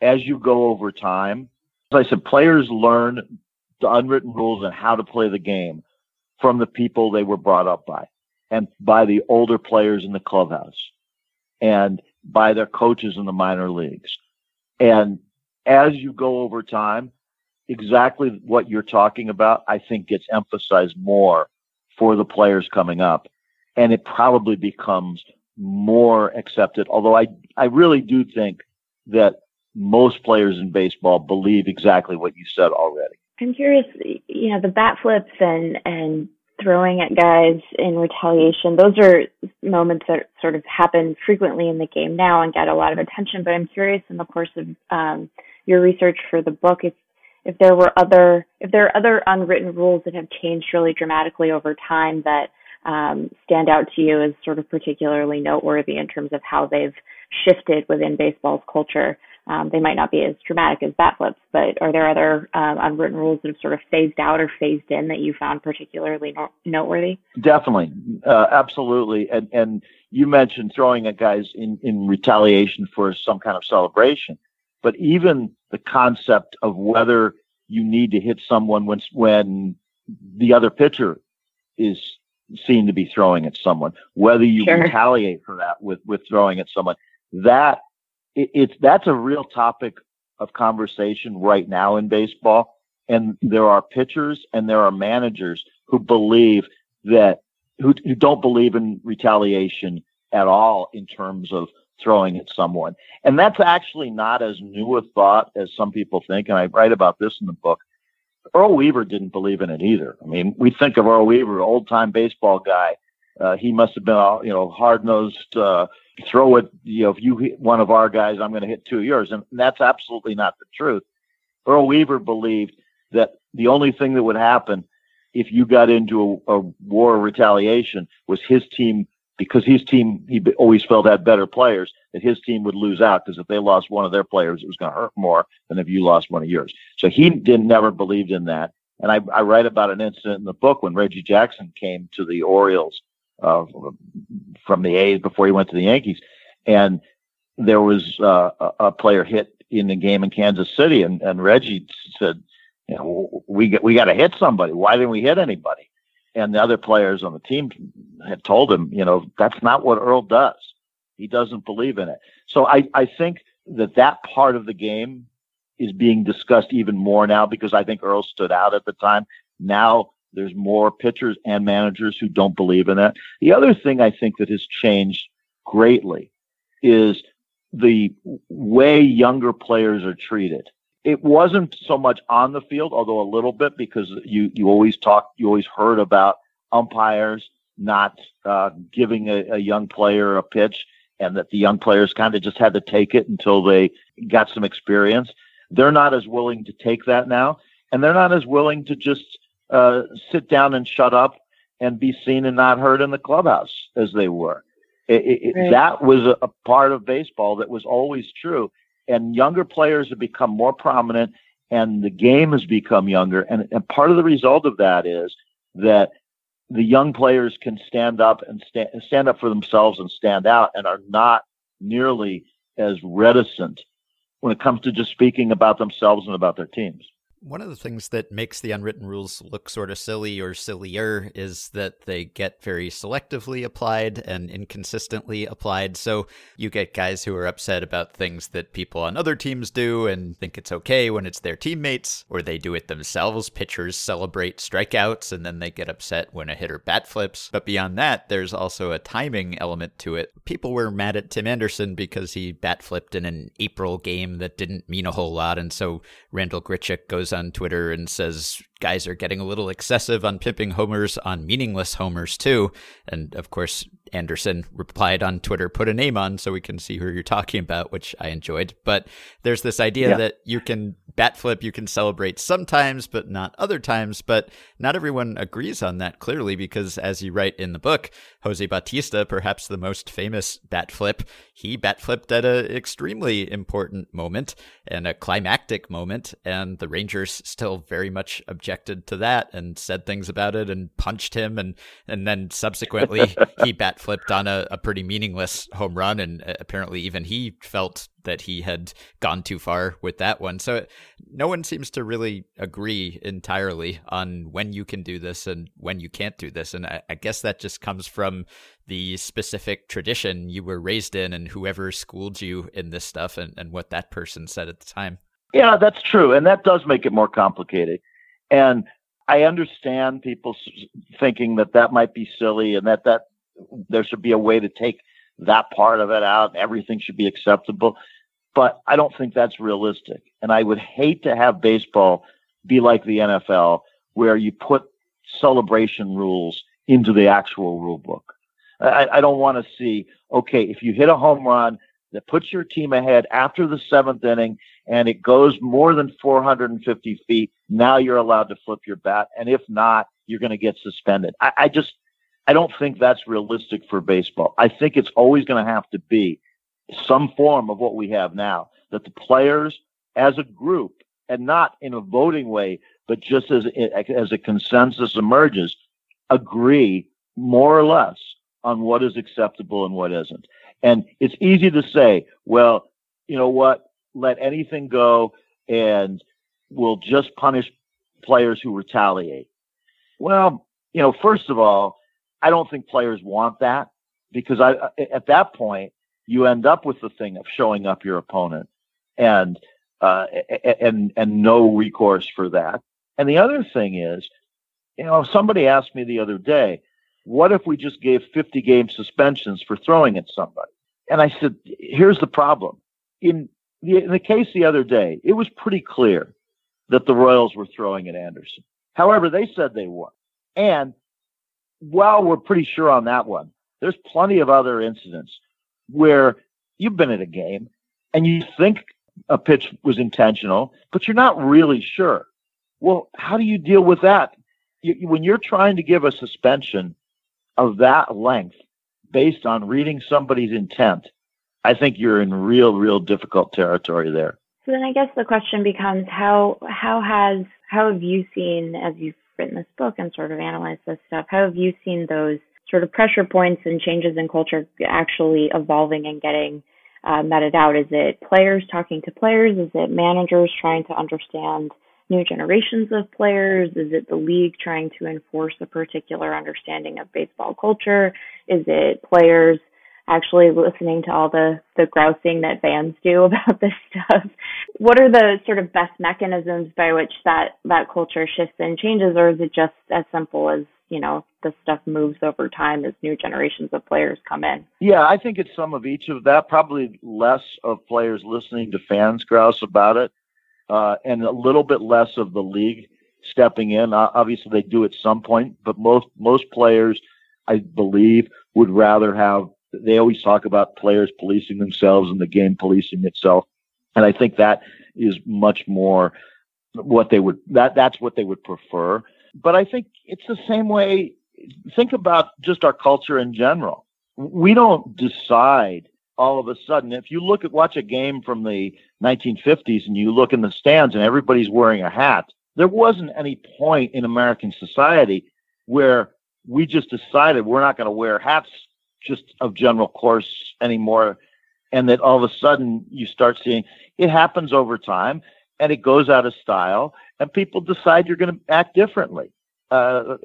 as you go over time, as I said, players learn the unwritten rules and how to play the game from the people they were brought up by and by the older players in the clubhouse and by their coaches in the minor leagues. And as you go over time, exactly what you're talking about, I think gets emphasized more for the players coming up. And it probably becomes more accepted. Although I, I really do think that most players in baseball believe exactly what you said already. I'm curious, you know, the bat flips and and throwing at guys in retaliation. Those are moments that sort of happen frequently in the game now and get a lot of attention. But I'm curious in the course of um, your research for the book if if there were other if there are other unwritten rules that have changed really dramatically over time that um, stand out to you as sort of particularly noteworthy in terms of how they've shifted within baseball's culture. Um, they might not be as dramatic as bat flips, but are there other um, unwritten rules that have sort of phased out or phased in that you found particularly no- noteworthy? Definitely, uh, absolutely. And and you mentioned throwing at guys in in retaliation for some kind of celebration, but even the concept of whether you need to hit someone when when the other pitcher is seen to be throwing at someone, whether you sure. retaliate for that with with throwing at someone, that it, it's that's a real topic of conversation right now in baseball. And there are pitchers and there are managers who believe that who, who don't believe in retaliation at all in terms of throwing at someone. And that's actually not as new a thought as some people think. And I write about this in the book. Earl Weaver didn't believe in it either. I mean, we think of Earl Weaver, old time baseball guy. Uh, he must have been, a, you know, hard nosed, uh, throw it, you know, if you hit one of our guys, I'm going to hit two of yours. And that's absolutely not the truth. Earl Weaver believed that the only thing that would happen if you got into a, a war of retaliation was his team because his team he always felt had better players that his team would lose out because if they lost one of their players it was going to hurt more than if you lost one of yours so he didn't never believed in that and I, I write about an incident in the book when Reggie Jackson came to the Orioles uh, from the A's before he went to the Yankees and there was uh, a player hit in the game in Kansas City and, and Reggie said you know we we got to hit somebody why didn't we hit anybody and the other players on the team had told him, you know, that's not what Earl does. He doesn't believe in it. So I, I think that that part of the game is being discussed even more now because I think Earl stood out at the time. Now there's more pitchers and managers who don't believe in that. The other thing I think that has changed greatly is the way younger players are treated it wasn't so much on the field, although a little bit because you you always talk, you always heard about umpires not uh, giving a, a young player a pitch, and that the young players kind of just had to take it until they got some experience. They're not as willing to take that now, and they're not as willing to just uh, sit down and shut up and be seen and not heard in the clubhouse as they were. It, it, right. That was a, a part of baseball that was always true and younger players have become more prominent and the game has become younger. And, and part of the result of that is that the young players can stand up and stand, stand up for themselves and stand out and are not nearly as reticent when it comes to just speaking about themselves and about their teams. One of the things that makes the unwritten rules look sort of silly or sillier is that they get very selectively applied and inconsistently applied. So you get guys who are upset about things that people on other teams do and think it's okay when it's their teammates, or they do it themselves. Pitchers celebrate strikeouts and then they get upset when a hitter bat flips. But beyond that, there's also a timing element to it. People were mad at Tim Anderson because he bat flipped in an April game that didn't mean a whole lot. And so Randal Grichuk goes on Twitter and says guys are getting a little excessive on pipping homers on meaningless homers too. And of course, Anderson replied on Twitter, put a name on so we can see who you're talking about, which I enjoyed. But there's this idea yeah. that you can bat flip, you can celebrate sometimes, but not other times. But not everyone agrees on that clearly, because as you write in the book, Jose Bautista, perhaps the most famous bat flip, he bat flipped at an extremely important moment and a climactic moment. And the Rangers still very much objected to that and said things about it and punched him. And, and then subsequently, he bat flipped on a, a pretty meaningless home run. And uh, apparently, even he felt that he had gone too far with that one. So no one seems to really agree entirely on when you can do this and when you can't do this. And I, I, guess that just comes from the specific tradition you were raised in and whoever schooled you in this stuff and, and what that person said at the time. Yeah, that's true. And that does make it more complicated. And I understand people thinking that that might be silly and that that there should be a way to take that part of it out. Everything should be acceptable. But I don't think that's realistic. And I would hate to have baseball be like the NFL, where you put celebration rules into the actual rule book. I, I don't want to see, okay, if you hit a home run that puts your team ahead after the seventh inning and it goes more than 450 feet, now you're allowed to flip your bat. And if not, you're going to get suspended. I, I just, I don't think that's realistic for baseball. I think it's always going to have to be some form of what we have now that the players as a group and not in a voting way, but just as, as a consensus emerges, agree more or less on what is acceptable and what isn't. And it's easy to say, well, you know what, let anything go and we'll just punish players who retaliate. Well, you know, first of all, I don't think players want that because I, at that point, you end up with the thing of showing up your opponent and, uh, and, and no recourse for that. And the other thing is, you know, somebody asked me the other day, what if we just gave 50 game suspensions for throwing at somebody? And I said, here's the problem. In the, in the case the other day, it was pretty clear that the Royals were throwing at Anderson. However, they said they weren't. And while we're pretty sure on that one, there's plenty of other incidents where you've been at a game and you think a pitch was intentional, but you're not really sure. Well, how do you deal with that? You, when you're trying to give a suspension of that length based on reading somebody's intent, I think you're in real, real difficult territory there. So then I guess the question becomes how how has how have you seen as you've written this book and sort of analyzed this stuff, how have you seen those sort of pressure points and changes in culture actually evolving and getting uh, meted out? Is it players talking to players? Is it managers trying to understand new generations of players? Is it the league trying to enforce a particular understanding of baseball culture? Is it players actually listening to all the, the grousing that fans do about this stuff? What are the sort of best mechanisms by which that, that culture shifts and changes, or is it just as simple as, you know, the stuff moves over time as new generations of players come in? Yeah, I think it's some of each of that, probably less of players listening to fans grouse about it uh, and a little bit less of the league stepping in. Uh, obviously, they do at some point, but most most players, I believe, would rather have. They always talk about players policing themselves and the game policing itself, and I think that is much more what they would that that's what they would prefer. But I think it's the same way. Think about just our culture in general. We don't decide all of a sudden. If you look at watch a game from the 1950s and you look in the stands and everybody's wearing a hat, there wasn't any point in American society where we just decided we're not going to wear hats just of general course anymore. And that all of a sudden you start seeing it happens over time and it goes out of style and people decide you're going to act differently. Uh,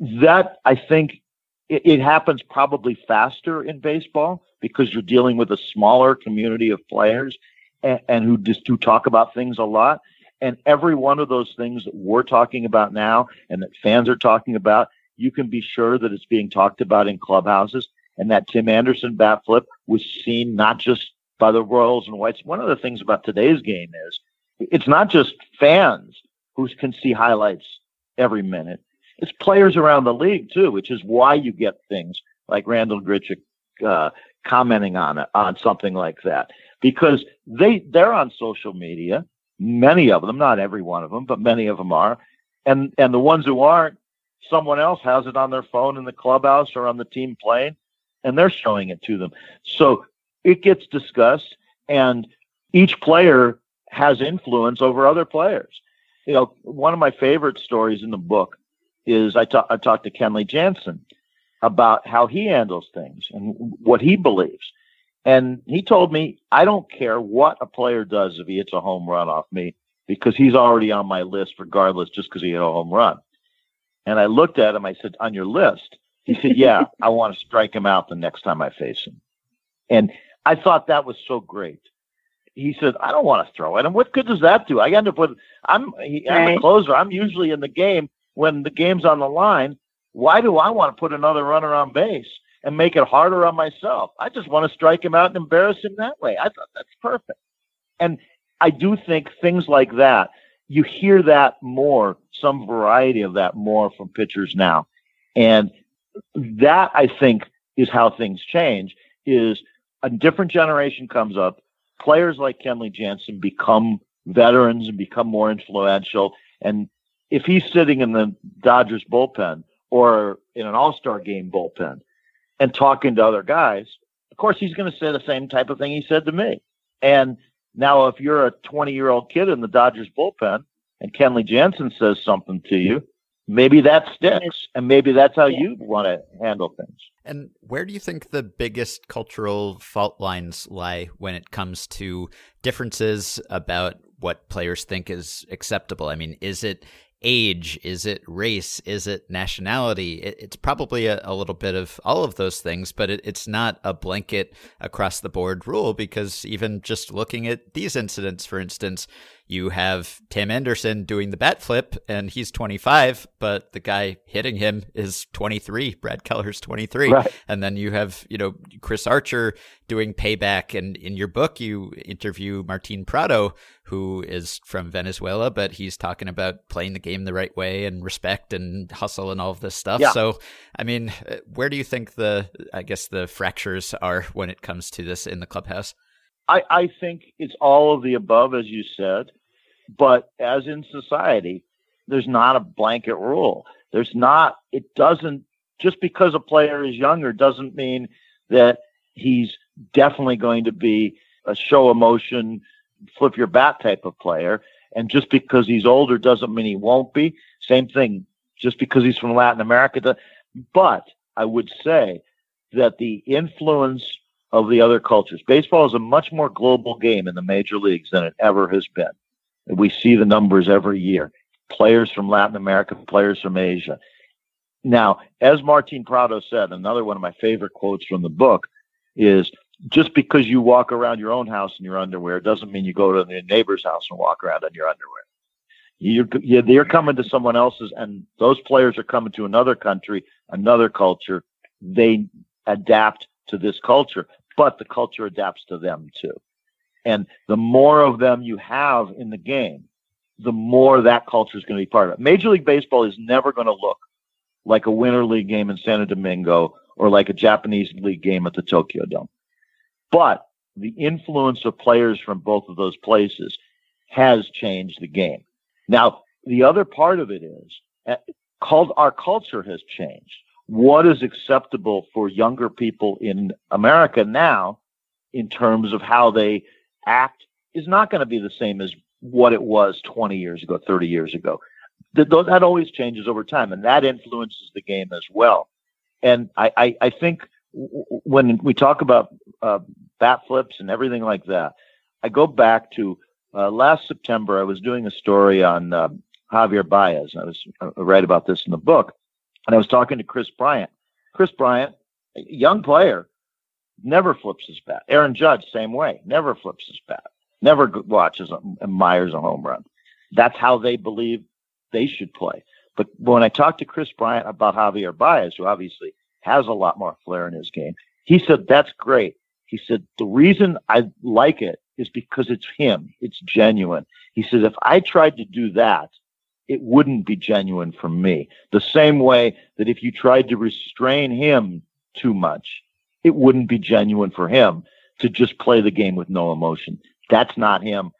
that I think it, it happens probably faster in baseball because you're dealing with a smaller community of players and, and who just talk about things a lot. And every one of those things that we're talking about now and that fans are talking about, you can be sure that it's being talked about in clubhouses. And that Tim Anderson bat flip was seen not just by the Royals and Whites. One of the things about today's game is it's not just fans who can see highlights every minute. It's players around the league too, which is why you get things like Randal Grichuk uh, commenting on it, on something like that because they they're on social media. Many of them, not every one of them, but many of them are, and and the ones who aren't, someone else has it on their phone in the clubhouse or on the team plane, and they're showing it to them. So it gets discussed, and each player has influence over other players. You know, one of my favorite stories in the book is I, ta- I talked to Kenley Jansen about how he handles things and what he believes. And he told me, I don't care what a player does if he hits a home run off me because he's already on my list regardless just because he hit a home run. And I looked at him, I said, On your list? He said, Yeah, I want to strike him out the next time I face him. And I thought that was so great. He said, I don't want to throw at him. What good does that do? I end up with, I'm, I'm a closer. I'm usually in the game when the game's on the line. Why do I want to put another runner on base and make it harder on myself? I just want to strike him out and embarrass him that way. I thought that's perfect. And I do think things like that, you hear that more, some variety of that more from pitchers now. And that I think is how things change is a different generation comes up. Players like Kenley Jansen become veterans and become more influential. And if he's sitting in the Dodgers bullpen or in an all-star game bullpen and talking to other guys, of course he's going to say the same type of thing he said to me. And now if you're a 20-year-old kid in the Dodgers bullpen and Kenley Jansen says something to you, maybe that sticks and maybe that's how you want to handle things. And where do you think the biggest cultural fault lines lie when it comes to differences about what players think is acceptable? I mean, is it age? Is it race? Is it nationality? It, it's probably a, a, little bit of all of those things, but it, it's not a blanket across the board rule because even just looking at these incidents, for instance, you have Tim Anderson doing the bat flip, and he's 25, but the guy hitting him is 23. Brad Keller's 23. Right. And then you have, you know, Chris Archer doing payback. And in your book, you interview Martin Prado, who is from Venezuela, but he's talking about playing the game the right way and respect and hustle and all of this stuff. Yeah. So, I mean, uh, where do you think the, I guess, the fractures are when it comes to this in the clubhouse? I, I think it's all of the above, as you said. But as in society, there's not a blanket rule. There's not, it doesn't, just because a player is younger doesn't mean that he's definitely going to be a show emotion, flip your bat type of player. And just because he's older doesn't mean he won't be. Same thing, just because he's from Latin America. But I would say that the influence of the other cultures. Baseball is a much more global game in the major leagues than it ever has been. We see the numbers every year. Players from Latin America, players from Asia. Now, as Martin Prado said, another one of my favorite quotes from the book is just because you walk around your own house in your underwear doesn't mean you go to the neighbor's house and walk around in your underwear. You're, you're coming to someone else's, and those players are coming to another country, another culture. They adapt to this culture, but the culture adapts to them too. And the more of them you have in the game, the more that culture is going to be part of it. Major League Baseball is never going to look like a Winter League game in Santo Domingo or like a Japanese League game at the Tokyo Dome. But the influence of players from both of those places has changed the game. Now, the other part of it is uh, called our culture has changed what is acceptable for younger people in America now in terms of how they act is not going to be the same as what it was 20 years ago, 30 years ago. That, that always changes over time, and that influences the game as well. And I, I, I think when we talk about uh, bat flips and everything like that, I go back to uh, last September. I was doing a story on uh, Javier Baez. I was I write about this in the book, and I was talking to Kris Bryant. Kris Bryant, young player, never flips his bat. Aaron Judge, same way, never flips his bat. Never watches and Myers a home run. That's how they believe they should play. But when I talked to Kris Bryant about Javier Baez, who obviously has a lot more flair in his game, he said, That's great. He said, The reason I like it is because it's him. It's genuine. He said, If I tried to do that, it wouldn't be genuine for me. The same way that if you tried to restrain him too much, it wouldn't be genuine for him to just play the game with no emotion. That's not him.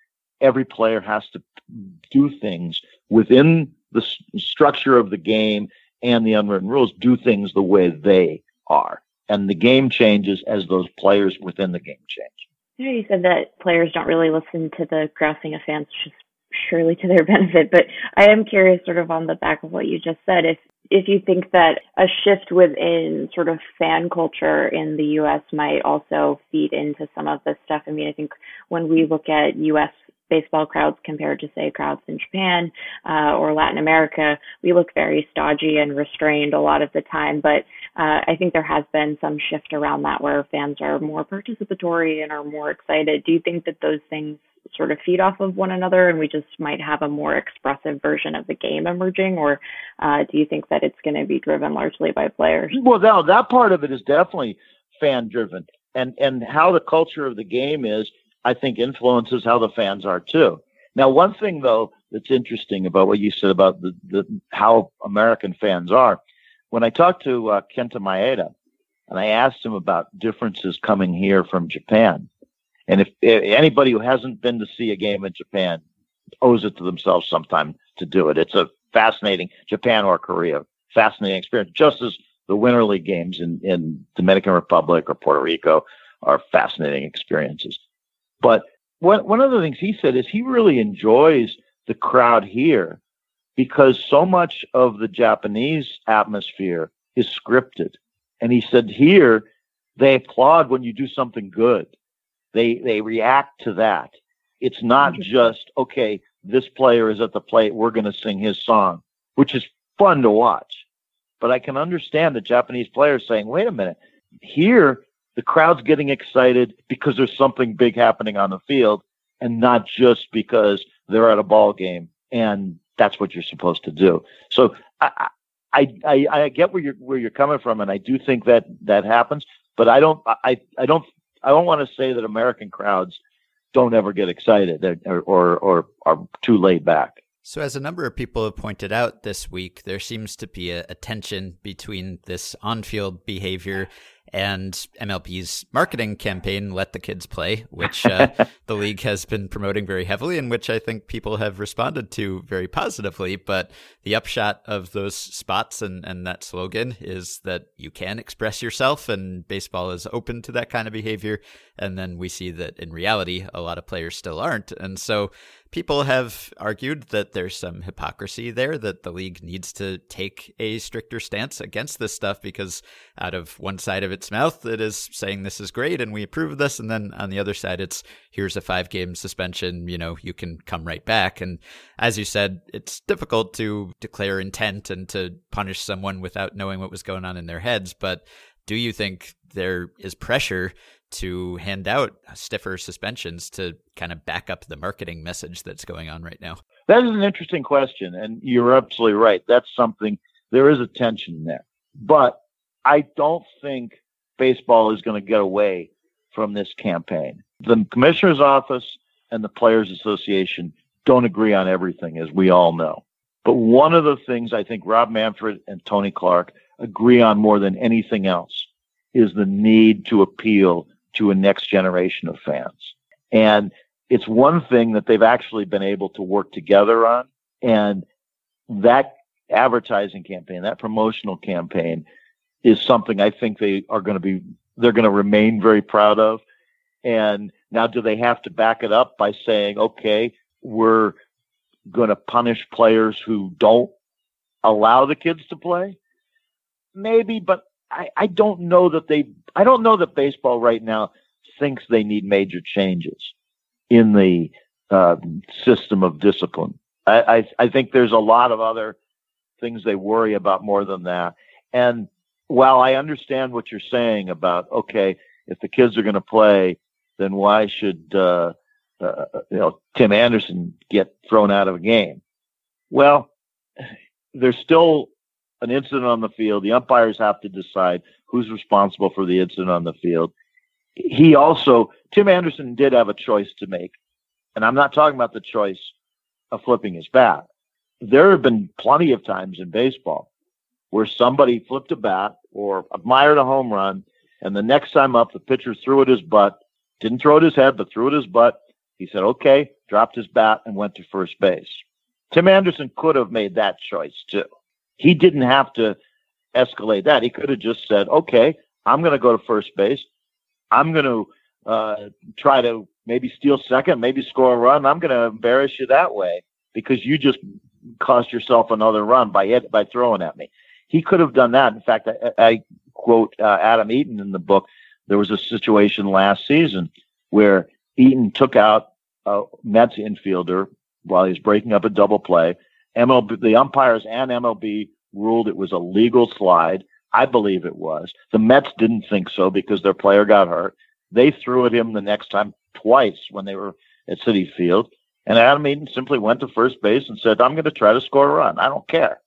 Every player has to do things within the structure of the game and the unwritten rules, do things the way they are. And the game changes as those players within the game change. You, said that players don't really listen to the grousing of fans, is surely to their benefit. But I am curious, sort of on the back of what you just said, if if you think that a shift within sort of fan culture in the U.S. might also feed into some of this stuff. I mean, I think when we look at U.S. baseball crowds compared to say crowds in Japan uh, or Latin America, we look very stodgy and restrained a lot of the time. But uh, I think there has been some shift around that where fans are more participatory and are more excited. Do you think that those things sort of feed off of one another and we just might have a more expressive version of the game emerging? Or uh, do you think that it's going to be driven largely by players? Well now that part of it is definitely fan driven and and how the culture of the game is i think influences how the fans are too. Now one thing though that's interesting about what you said about the, the how american fans are when i talked to uh, kenta maeda and i asked him about differences coming here from japan and if, if, anybody who hasn't been to see a game in Japan owes it to themselves sometime to do it. It's a fascinating Japan or Korea, fascinating experience. Just as the Winter League games in, in Dominican Republic or Puerto Rico are fascinating experiences. But one, one of the things he said is he really enjoys the crowd here because so much of the Japanese atmosphere is scripted. And he said here they applaud when you do something good they they react to that. It's not just okay. This player is at the plate. We're going to sing his song, which is fun to watch. But I can understand the Japanese players saying, "Wait a minute, here the crowd's getting excited because there's something big happening on the field, and not just because they're at a ball game, and that's what you're supposed to do. So I, I, I, I get where you're where you're coming from, and I do think that that happens. But I don't, I, I don't, I don't want to say that American crowds don't ever get excited or or, or are too laid back. So, as a number of people have pointed out this week, there seems to be a, a tension between this on field behavior and MLB's marketing campaign, Let the Kids Play, which uh, the league has been promoting very heavily and which I think people have responded to very positively. But the upshot of those spots and, and that slogan is that you can express yourself, and baseball is open to that kind of behavior. And then we see that in reality, a lot of players still aren't. And so people have argued that there's some hypocrisy there, that the league needs to take a stricter stance against this stuff because out of one side of its mouth, it is saying this is great and we approve of this. And then on the other side, it's here's a five game suspension, you know, you can come right back. And as you said, it's difficult to declare intent and to punish someone without knowing what was going on in their heads. But do you think there is pressure to hand out stiffer suspensions to kind of back up the marketing message that's going on right now? That is an interesting question, and you're absolutely right. That's something there is a tension there, but I don't think baseball is going to get away from this campaign. The commissioner's office and the players association don't agree on everything, as we all know. But one of the things I think Rob Manfred and Tony Clark agree on more than anything else is the need to appeal to a next generation of fans. And it's one thing that they've actually been able to work together on. And that advertising campaign, that promotional campaign is something I think they are going to be, they're going to remain very proud of. And now do they have to back it up by saying, okay, we're going to punish players who don't allow the kids to play? Maybe, but I, I don't know that they I don't know that baseball right now thinks they need major changes in the uh, system of discipline. I, I, I think there's a lot of other things they worry about more than that. And while I understand what you're saying about okay, if the kids are going to play, then why should uh, uh, you know Tim Anderson get thrown out of a game? Well, there's still an incident on the field. The umpires have to decide who's responsible for the incident on the field. He also, Tim Anderson did have a choice to make. And I'm not talking about the choice of flipping his bat. There have been plenty of times in baseball where somebody flipped a bat or admired a home run, and the next time up, the pitcher threw at his butt, didn't throw at his head, but threw at his butt. He said, okay, dropped his bat and went to first base. Tim Anderson could have made that choice too. He didn't have to escalate that. He could have just said, okay, I'm going to go to first base. I'm going to uh, try to maybe steal second, maybe score a run. I'm going to embarrass you that way because you just cost yourself another run by by throwing at me. He could have done that. In fact, I, I quote uh, Adam Eaton in the book. There was a situation last season where Eaton took out a Mets infielder while he was breaking up a double play. MLB, the umpires and MLB ruled it was a legal slide. I believe it was. The Mets didn't think so because their player got hurt. They threw at him the next time twice when they were at Citi Field. And Adam Eaton simply went to first base and said, I'm going to try to score a run. I don't care.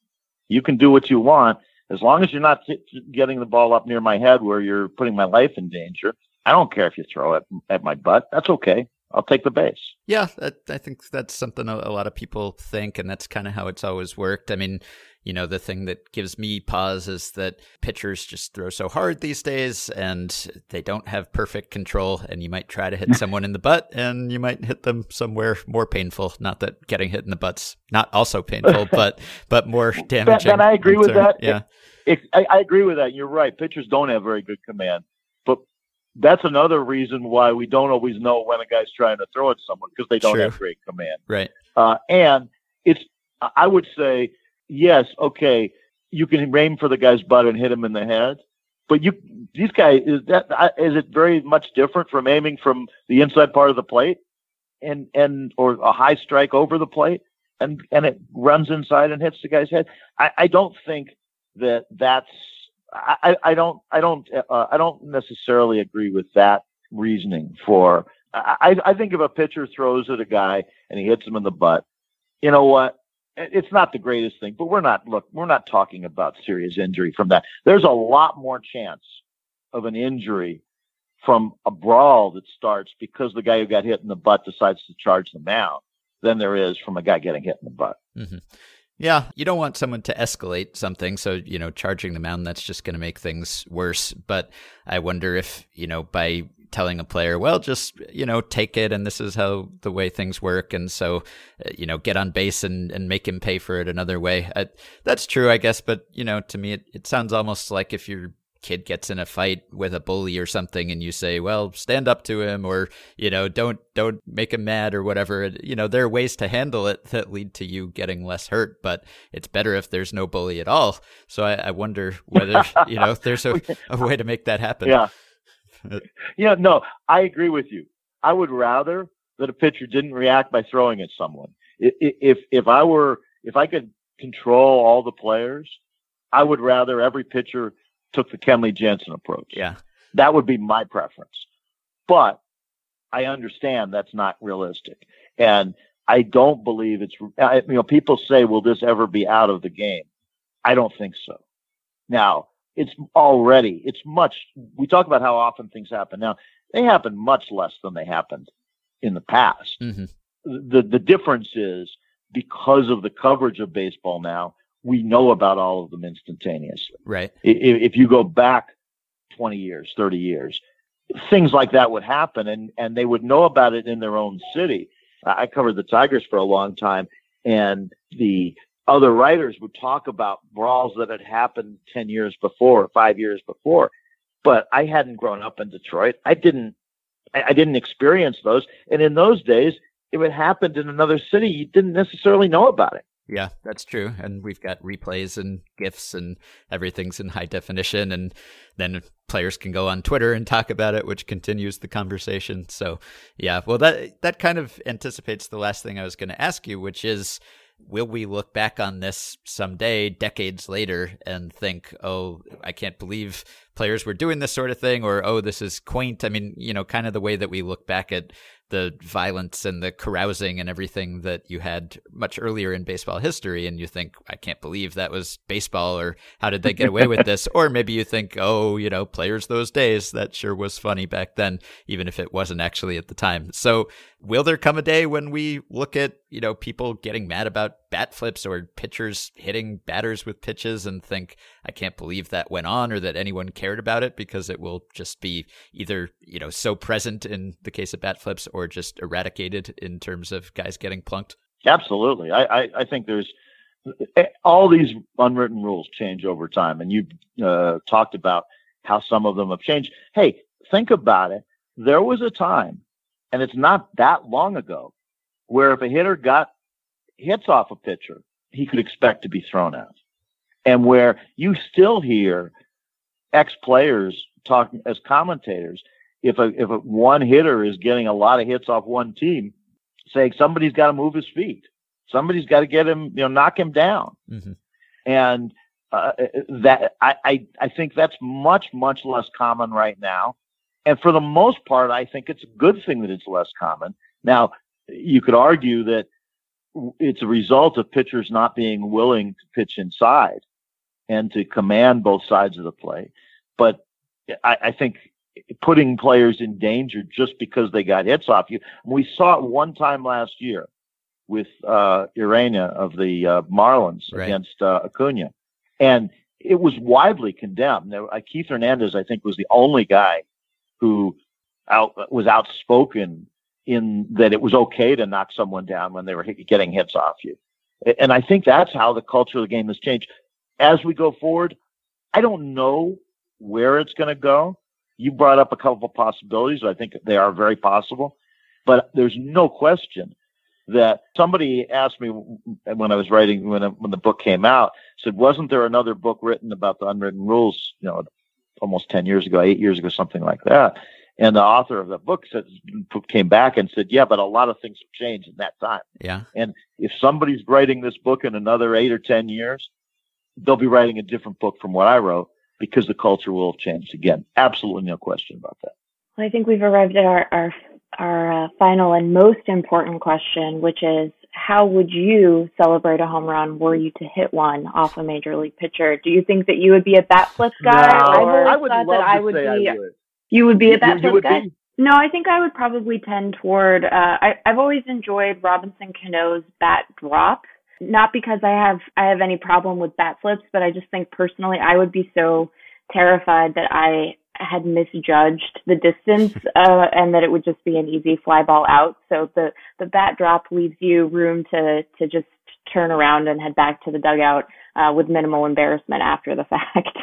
You can do what you want. As long as you're not t- getting the ball up near my head where you're putting my life in danger, I don't care if you throw it at my butt. That's okay. I'll take the base. Yeah, I think that's something a lot of people think, and that's kind of how it's always worked. I mean, you know, the thing that gives me pause is that pitchers just throw so hard these days and they don't have perfect control. And you might try to hit someone in the butt and you might hit them somewhere more painful. Not that getting hit in the butt's not also painful, but but more damaging. And I agree with that. Yeah. It, it, I, I agree with that. You're right. Pitchers don't have very good command. But that's another reason why we don't always know when a guy's trying to throw at someone because they don't True. have great command. Right. Uh, and it's, I would say, yes, okay, you can aim for the guy's butt and hit him in the head, but you these guys is that is it very much different from aiming from the inside part of the plate and and or a high strike over the plate and and it runs inside and hits the guy's head. I, I don't think that that's I, I don't I don't uh, I don't necessarily agree with that reasoning for I, I think if a pitcher throws at a guy and he hits him in the butt, you know what? It's not the greatest thing, but we're not look. We're not talking about serious injury from that. There's a lot more chance of an injury from a brawl that starts because the guy who got hit in the butt decides to charge the mound than there is from a guy getting hit in the butt. Mm-hmm. Yeah, you don't want someone to escalate something. So, you know, charging the mound, that's just going to make things worse. But I wonder if, you know, by telling a player, well, just, you know, take it and this is how the way things work. And so, uh, you know, get on base and, and make him pay for it another way. I, that's true, I guess. But, you know, to me, it, it sounds almost like if you're kid gets in a fight with a bully or something and you say well stand up to him or you know don't don't make him mad or whatever you know there are ways to handle it that lead to you getting less hurt but it's better if there's no bully at all so i, I wonder whether you know there's a, a way to make that happen yeah yeah no i agree with you i would rather that a pitcher didn't react by throwing at someone if if i were if i could control all the players i would rather every pitcher took the Kenley Jansen approach. Yeah. That would be my preference. But I understand that's not realistic. And I don't believe it's, you know, people say, will this ever be out of the game? I don't think so. Now, it's already, it's much, we talk about how often things happen. Now, they happen much less than they happened in the past. Mm-hmm. The, the difference is because of the coverage of baseball now, we know about all of them instantaneously. Right. If, if you go back 20 years, 30 years, things like that would happen and, and they would know about it in their own city. I covered the Tigers for a long time and the other writers would talk about brawls that had happened 10 years before, or five years before. But I hadn't grown up in Detroit. I didn't, I didn't experience those. And in those days, if it happened in another city, you didn't necessarily know about it. Yeah, that's true. And we've got replays and GIFs and everything's in high definition. And then players can go on Twitter and talk about it, which continues the conversation. So, yeah, well, that, that kind of anticipates the last thing I was going to ask you, which is will we look back on this someday, decades later, and think, oh, I can't believe players were doing this sort of thing, or oh, this is quaint? I mean, you know, kind of the way that we look back at the violence and the carousing and everything that you had much earlier in baseball history and you think i can't believe that was baseball or how did they get away with this or maybe you think oh you know players those days that sure was funny back then even if it wasn't actually at the time so will there come a day when we look at you know people getting mad about bat flips or pitchers hitting batters with pitches and think i can't believe that went on or that anyone cared about it because it will just be either you know so present in the case of bat flips or just eradicated in terms of guys getting plunked? Absolutely. I i, I think there's eh, all these unwritten rules change over time and you uh, talked about how some of them have changed. Hey think about it. There was a time and it's not that long ago, where if a hitter got hits off a pitcher, he could expect to be thrown out. And where you still hear ex players talking as commentators, if a if a one hitter is getting a lot of hits off one team, saying somebody's got to move his feet, somebody's got to get him, you know, knock him down, mm-hmm. and uh, that I, I I think that's much much less common right now. And for the most part, I think it's a good thing that it's less common. Now, you could argue that it's a result of pitchers not being willing to pitch inside and to command both sides of the play. But I, I think putting players in danger just because they got hits off you. We saw it one time last year with uh, Ureña of the uh, Marlins right. against uh, Acuna, and it was widely condemned. Now, Keith Hernandez, I think, was the only guy who out was outspoken in that it was okay to knock someone down when they were getting hits off you. And I think that's how the culture of the game has changed. As we go forward, I don't know where it's going to go. You brought up a couple of possibilities. I think they are very possible, but there's no question that somebody asked me when I was writing when when the book came out said wasn't there another book written about the unwritten rules you know almost 10 years ago, eight years ago, something like that. And the author of the book said, came back and said, yeah, but a lot of things have changed in that time. Yeah. And if somebody's writing this book in another eight or 10 years, they'll be writing a different book from what I wrote because the culture will have changed again. Absolutely no question about that. Well, I think we've arrived at our, our our uh, final and most important question, which is how would you celebrate a home run were you to hit one off a major league pitcher? Do you think that you would be a bat flip guy? No, or I would love that I to would say be I would. you would be You- a bat you flip would guy? be? No, I think I would probably tend toward. Uh, I, I've always enjoyed Robinson Cano's bat drop, not because I have I have any problem with bat flips, but I just think personally I would be so terrified that I had misjudged the distance uh, and that it would just be an easy fly ball out. So the the bat drop leaves you room to to just turn around and head back to the dugout uh, with minimal embarrassment after the fact.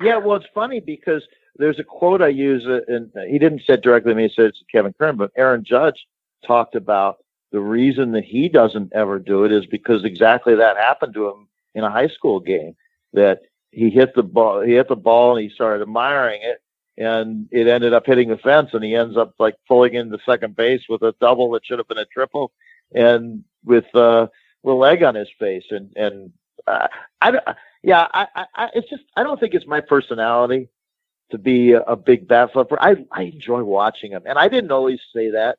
Yeah, well, it's funny because there's a quote I use, uh, and he didn't say it directly to me, he said it's Kevin Kern, but Aaron Judge talked about the reason that he doesn't ever do it is because exactly that happened to him in a high school game. That he hit the ball, he hit the ball, and he started admiring it, and it ended up hitting the fence, and he ends up like pulling into second base with a double that should have been a triple, and with uh, a leg on his face, and and uh, I don't- yeah, I, I, I, it's just I don't think it's my personality to be a, a big bat flipper. I I enjoy watching them, and I didn't always say that.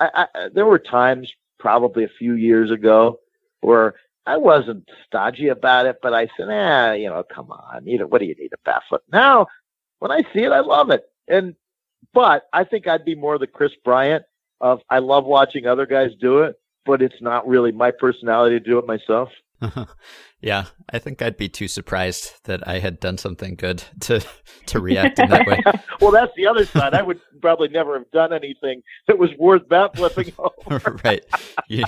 I, I there were times, probably a few years ago, where I wasn't stodgy about it, but I said, "Ah, you know, come on, you know, what do you need a bat flip?" Now, when I see it, I love it, and but I think I'd be more the Kris Bryant of I love watching other guys do it, but it's not really my personality to do it myself. yeah, I think I'd be too surprised that I had done something good to to react in that way. well, that's the other side. I would probably never have done anything that was worth bat flipping over. right. You,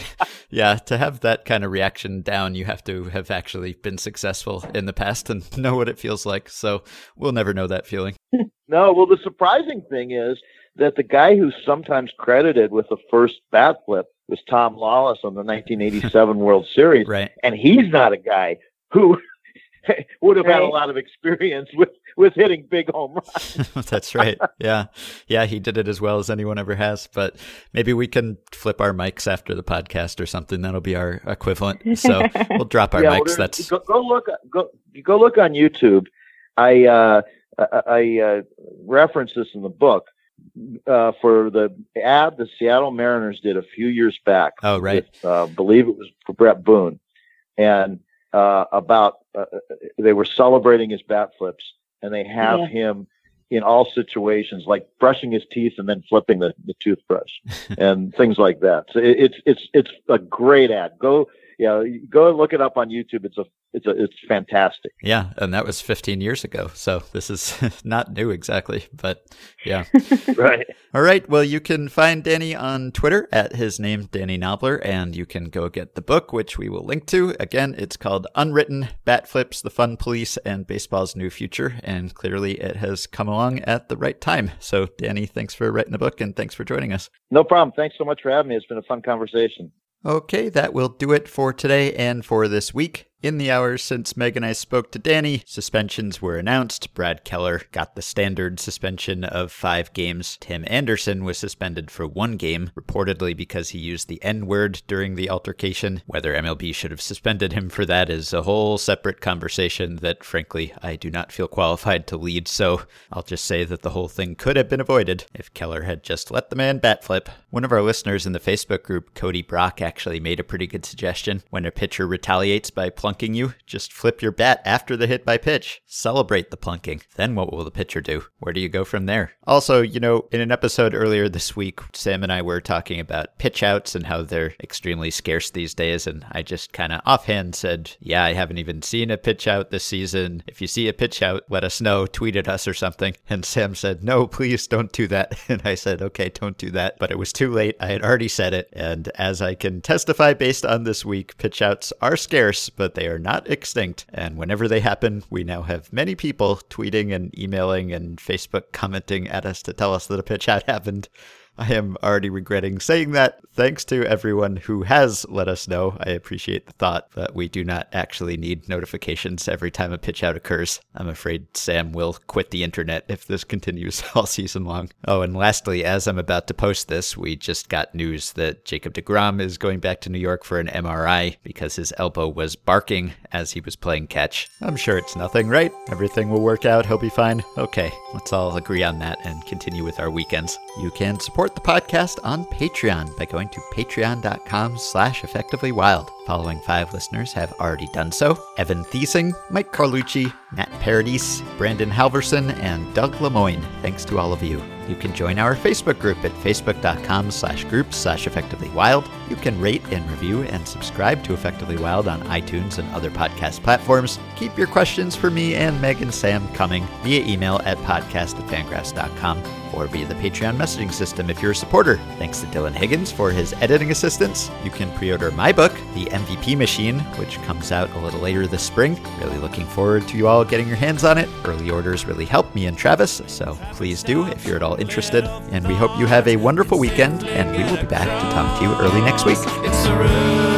yeah, to have that kind of reaction down, you have to have actually been successful in the past and know what it feels like. So we'll never know that feeling. No, well, the surprising thing is that the guy who's sometimes credited with the first bat flip was Tom Lawless on the 1987 World Series, Right. and he's not a guy who would have had a lot of experience with with hitting big home runs. That's right. Yeah. Yeah, he did it as well as anyone ever has. But maybe we can flip our mics after the podcast or something. That'll be our equivalent. So we'll drop our Yeah, mics. there's- That's go, go look go go look on YouTube. I uh, I, I uh, reference this in the book uh, for the ad the Seattle Mariners did a few years back. Oh, right. With, uh, believe it was for Bret Boone, and uh, about uh, they were celebrating his bat flips, and they have Yeah. him in all situations, like brushing his teeth and then flipping the, the toothbrush, and things like that. So it, it's it's it's a great ad. Go yeah, go and look it up on YouTube. It's a it's a it's fantastic. yeah, and that was 15 years ago. So this is not new exactly, but yeah. Right. All right. Well, you can find Danny on Twitter at his name, Danny Knobler, and you can go get the book, which we will link to. Again, it's called Unwritten Bat Flips, The Fun Police, and Baseball's New Future. And clearly it has come along at the right time. So, Danny, thanks for writing the book and thanks for joining us. No problem. Thanks so much for having me. It's been a fun conversation. Okay, that will do it for today and for this week. In the hours since Meg and I spoke to Danny, suspensions were announced. Brad Keller got the standard suspension of five games. Tim Anderson was suspended for one game, reportedly because he used the N word during the altercation. Whether MLB should have suspended him for that is a whole separate conversation that, frankly, I do not feel qualified to lead, so I'll just say that the whole thing could have been avoided if Keller had just let the man bat flip. One of our listeners in the Facebook group, Cody Brock, actually made a pretty good suggestion. When a pitcher retaliates by plunking you, just flip your bat after the hit by pitch. Celebrate the plunking. Then what will the pitcher do? Where do you go from there? Also, you know, in an episode earlier this week, Sam and I were talking about pitch outs and how they're extremely scarce these days, and I just kind of offhand said, Yeah, I haven't even seen a pitch out this season. If you see a pitch out, let us know, tweet at us or something. And Sam said, No, please don't do that. And I said, Okay, don't do that. But it was too late. I had already said it. And as I can testify based on this week, pitch outs are scarce, but they are not extinct. And whenever they happen, we now have many people tweeting and emailing and Facebook commenting at us to tell us that a pitch out happened. I am already regretting saying that. Thanks to everyone who has let us know. I appreciate the thought, but we do not actually need notifications every time a pitch out occurs. I'm afraid Sam will quit the internet if this continues all season long. Oh, and lastly, as I'm about to post this, we just got news that Jacob deGrom is going back to New York for an MRI because his elbow was barking as he was playing catch. I'm sure it's nothing, right? Everything will work out. He'll be fine. Okay, let's all agree on that and continue with our weekends. You can support support the podcast on Patreon by going to patreon.com slash effectivelywild. Following five listeners have already done so. Evan Thiesing, Mike Carlucci, Matt Paradis, Brandon Halverson, and Doug Lemoyne. Thanks to all of you. You can join our Facebook group at facebook.com slash groups slash effectivelywild. You can rate and review and subscribe to Effectively Wild on iTunes and other podcast platforms. Keep your questions for me and Meg and Sam coming via email at podcast at or via the Patreon messaging system if you're a supporter. Thanks to Dylan Higgins for his editing assistance. You can pre order my book, The MVP Machine, which comes out a little later this spring. Really looking forward to you all getting your hands on it. Early orders really help me and Travis, so please do if you're at all interested. And we hope you have a wonderful weekend, and we will be back to talk to you early next week.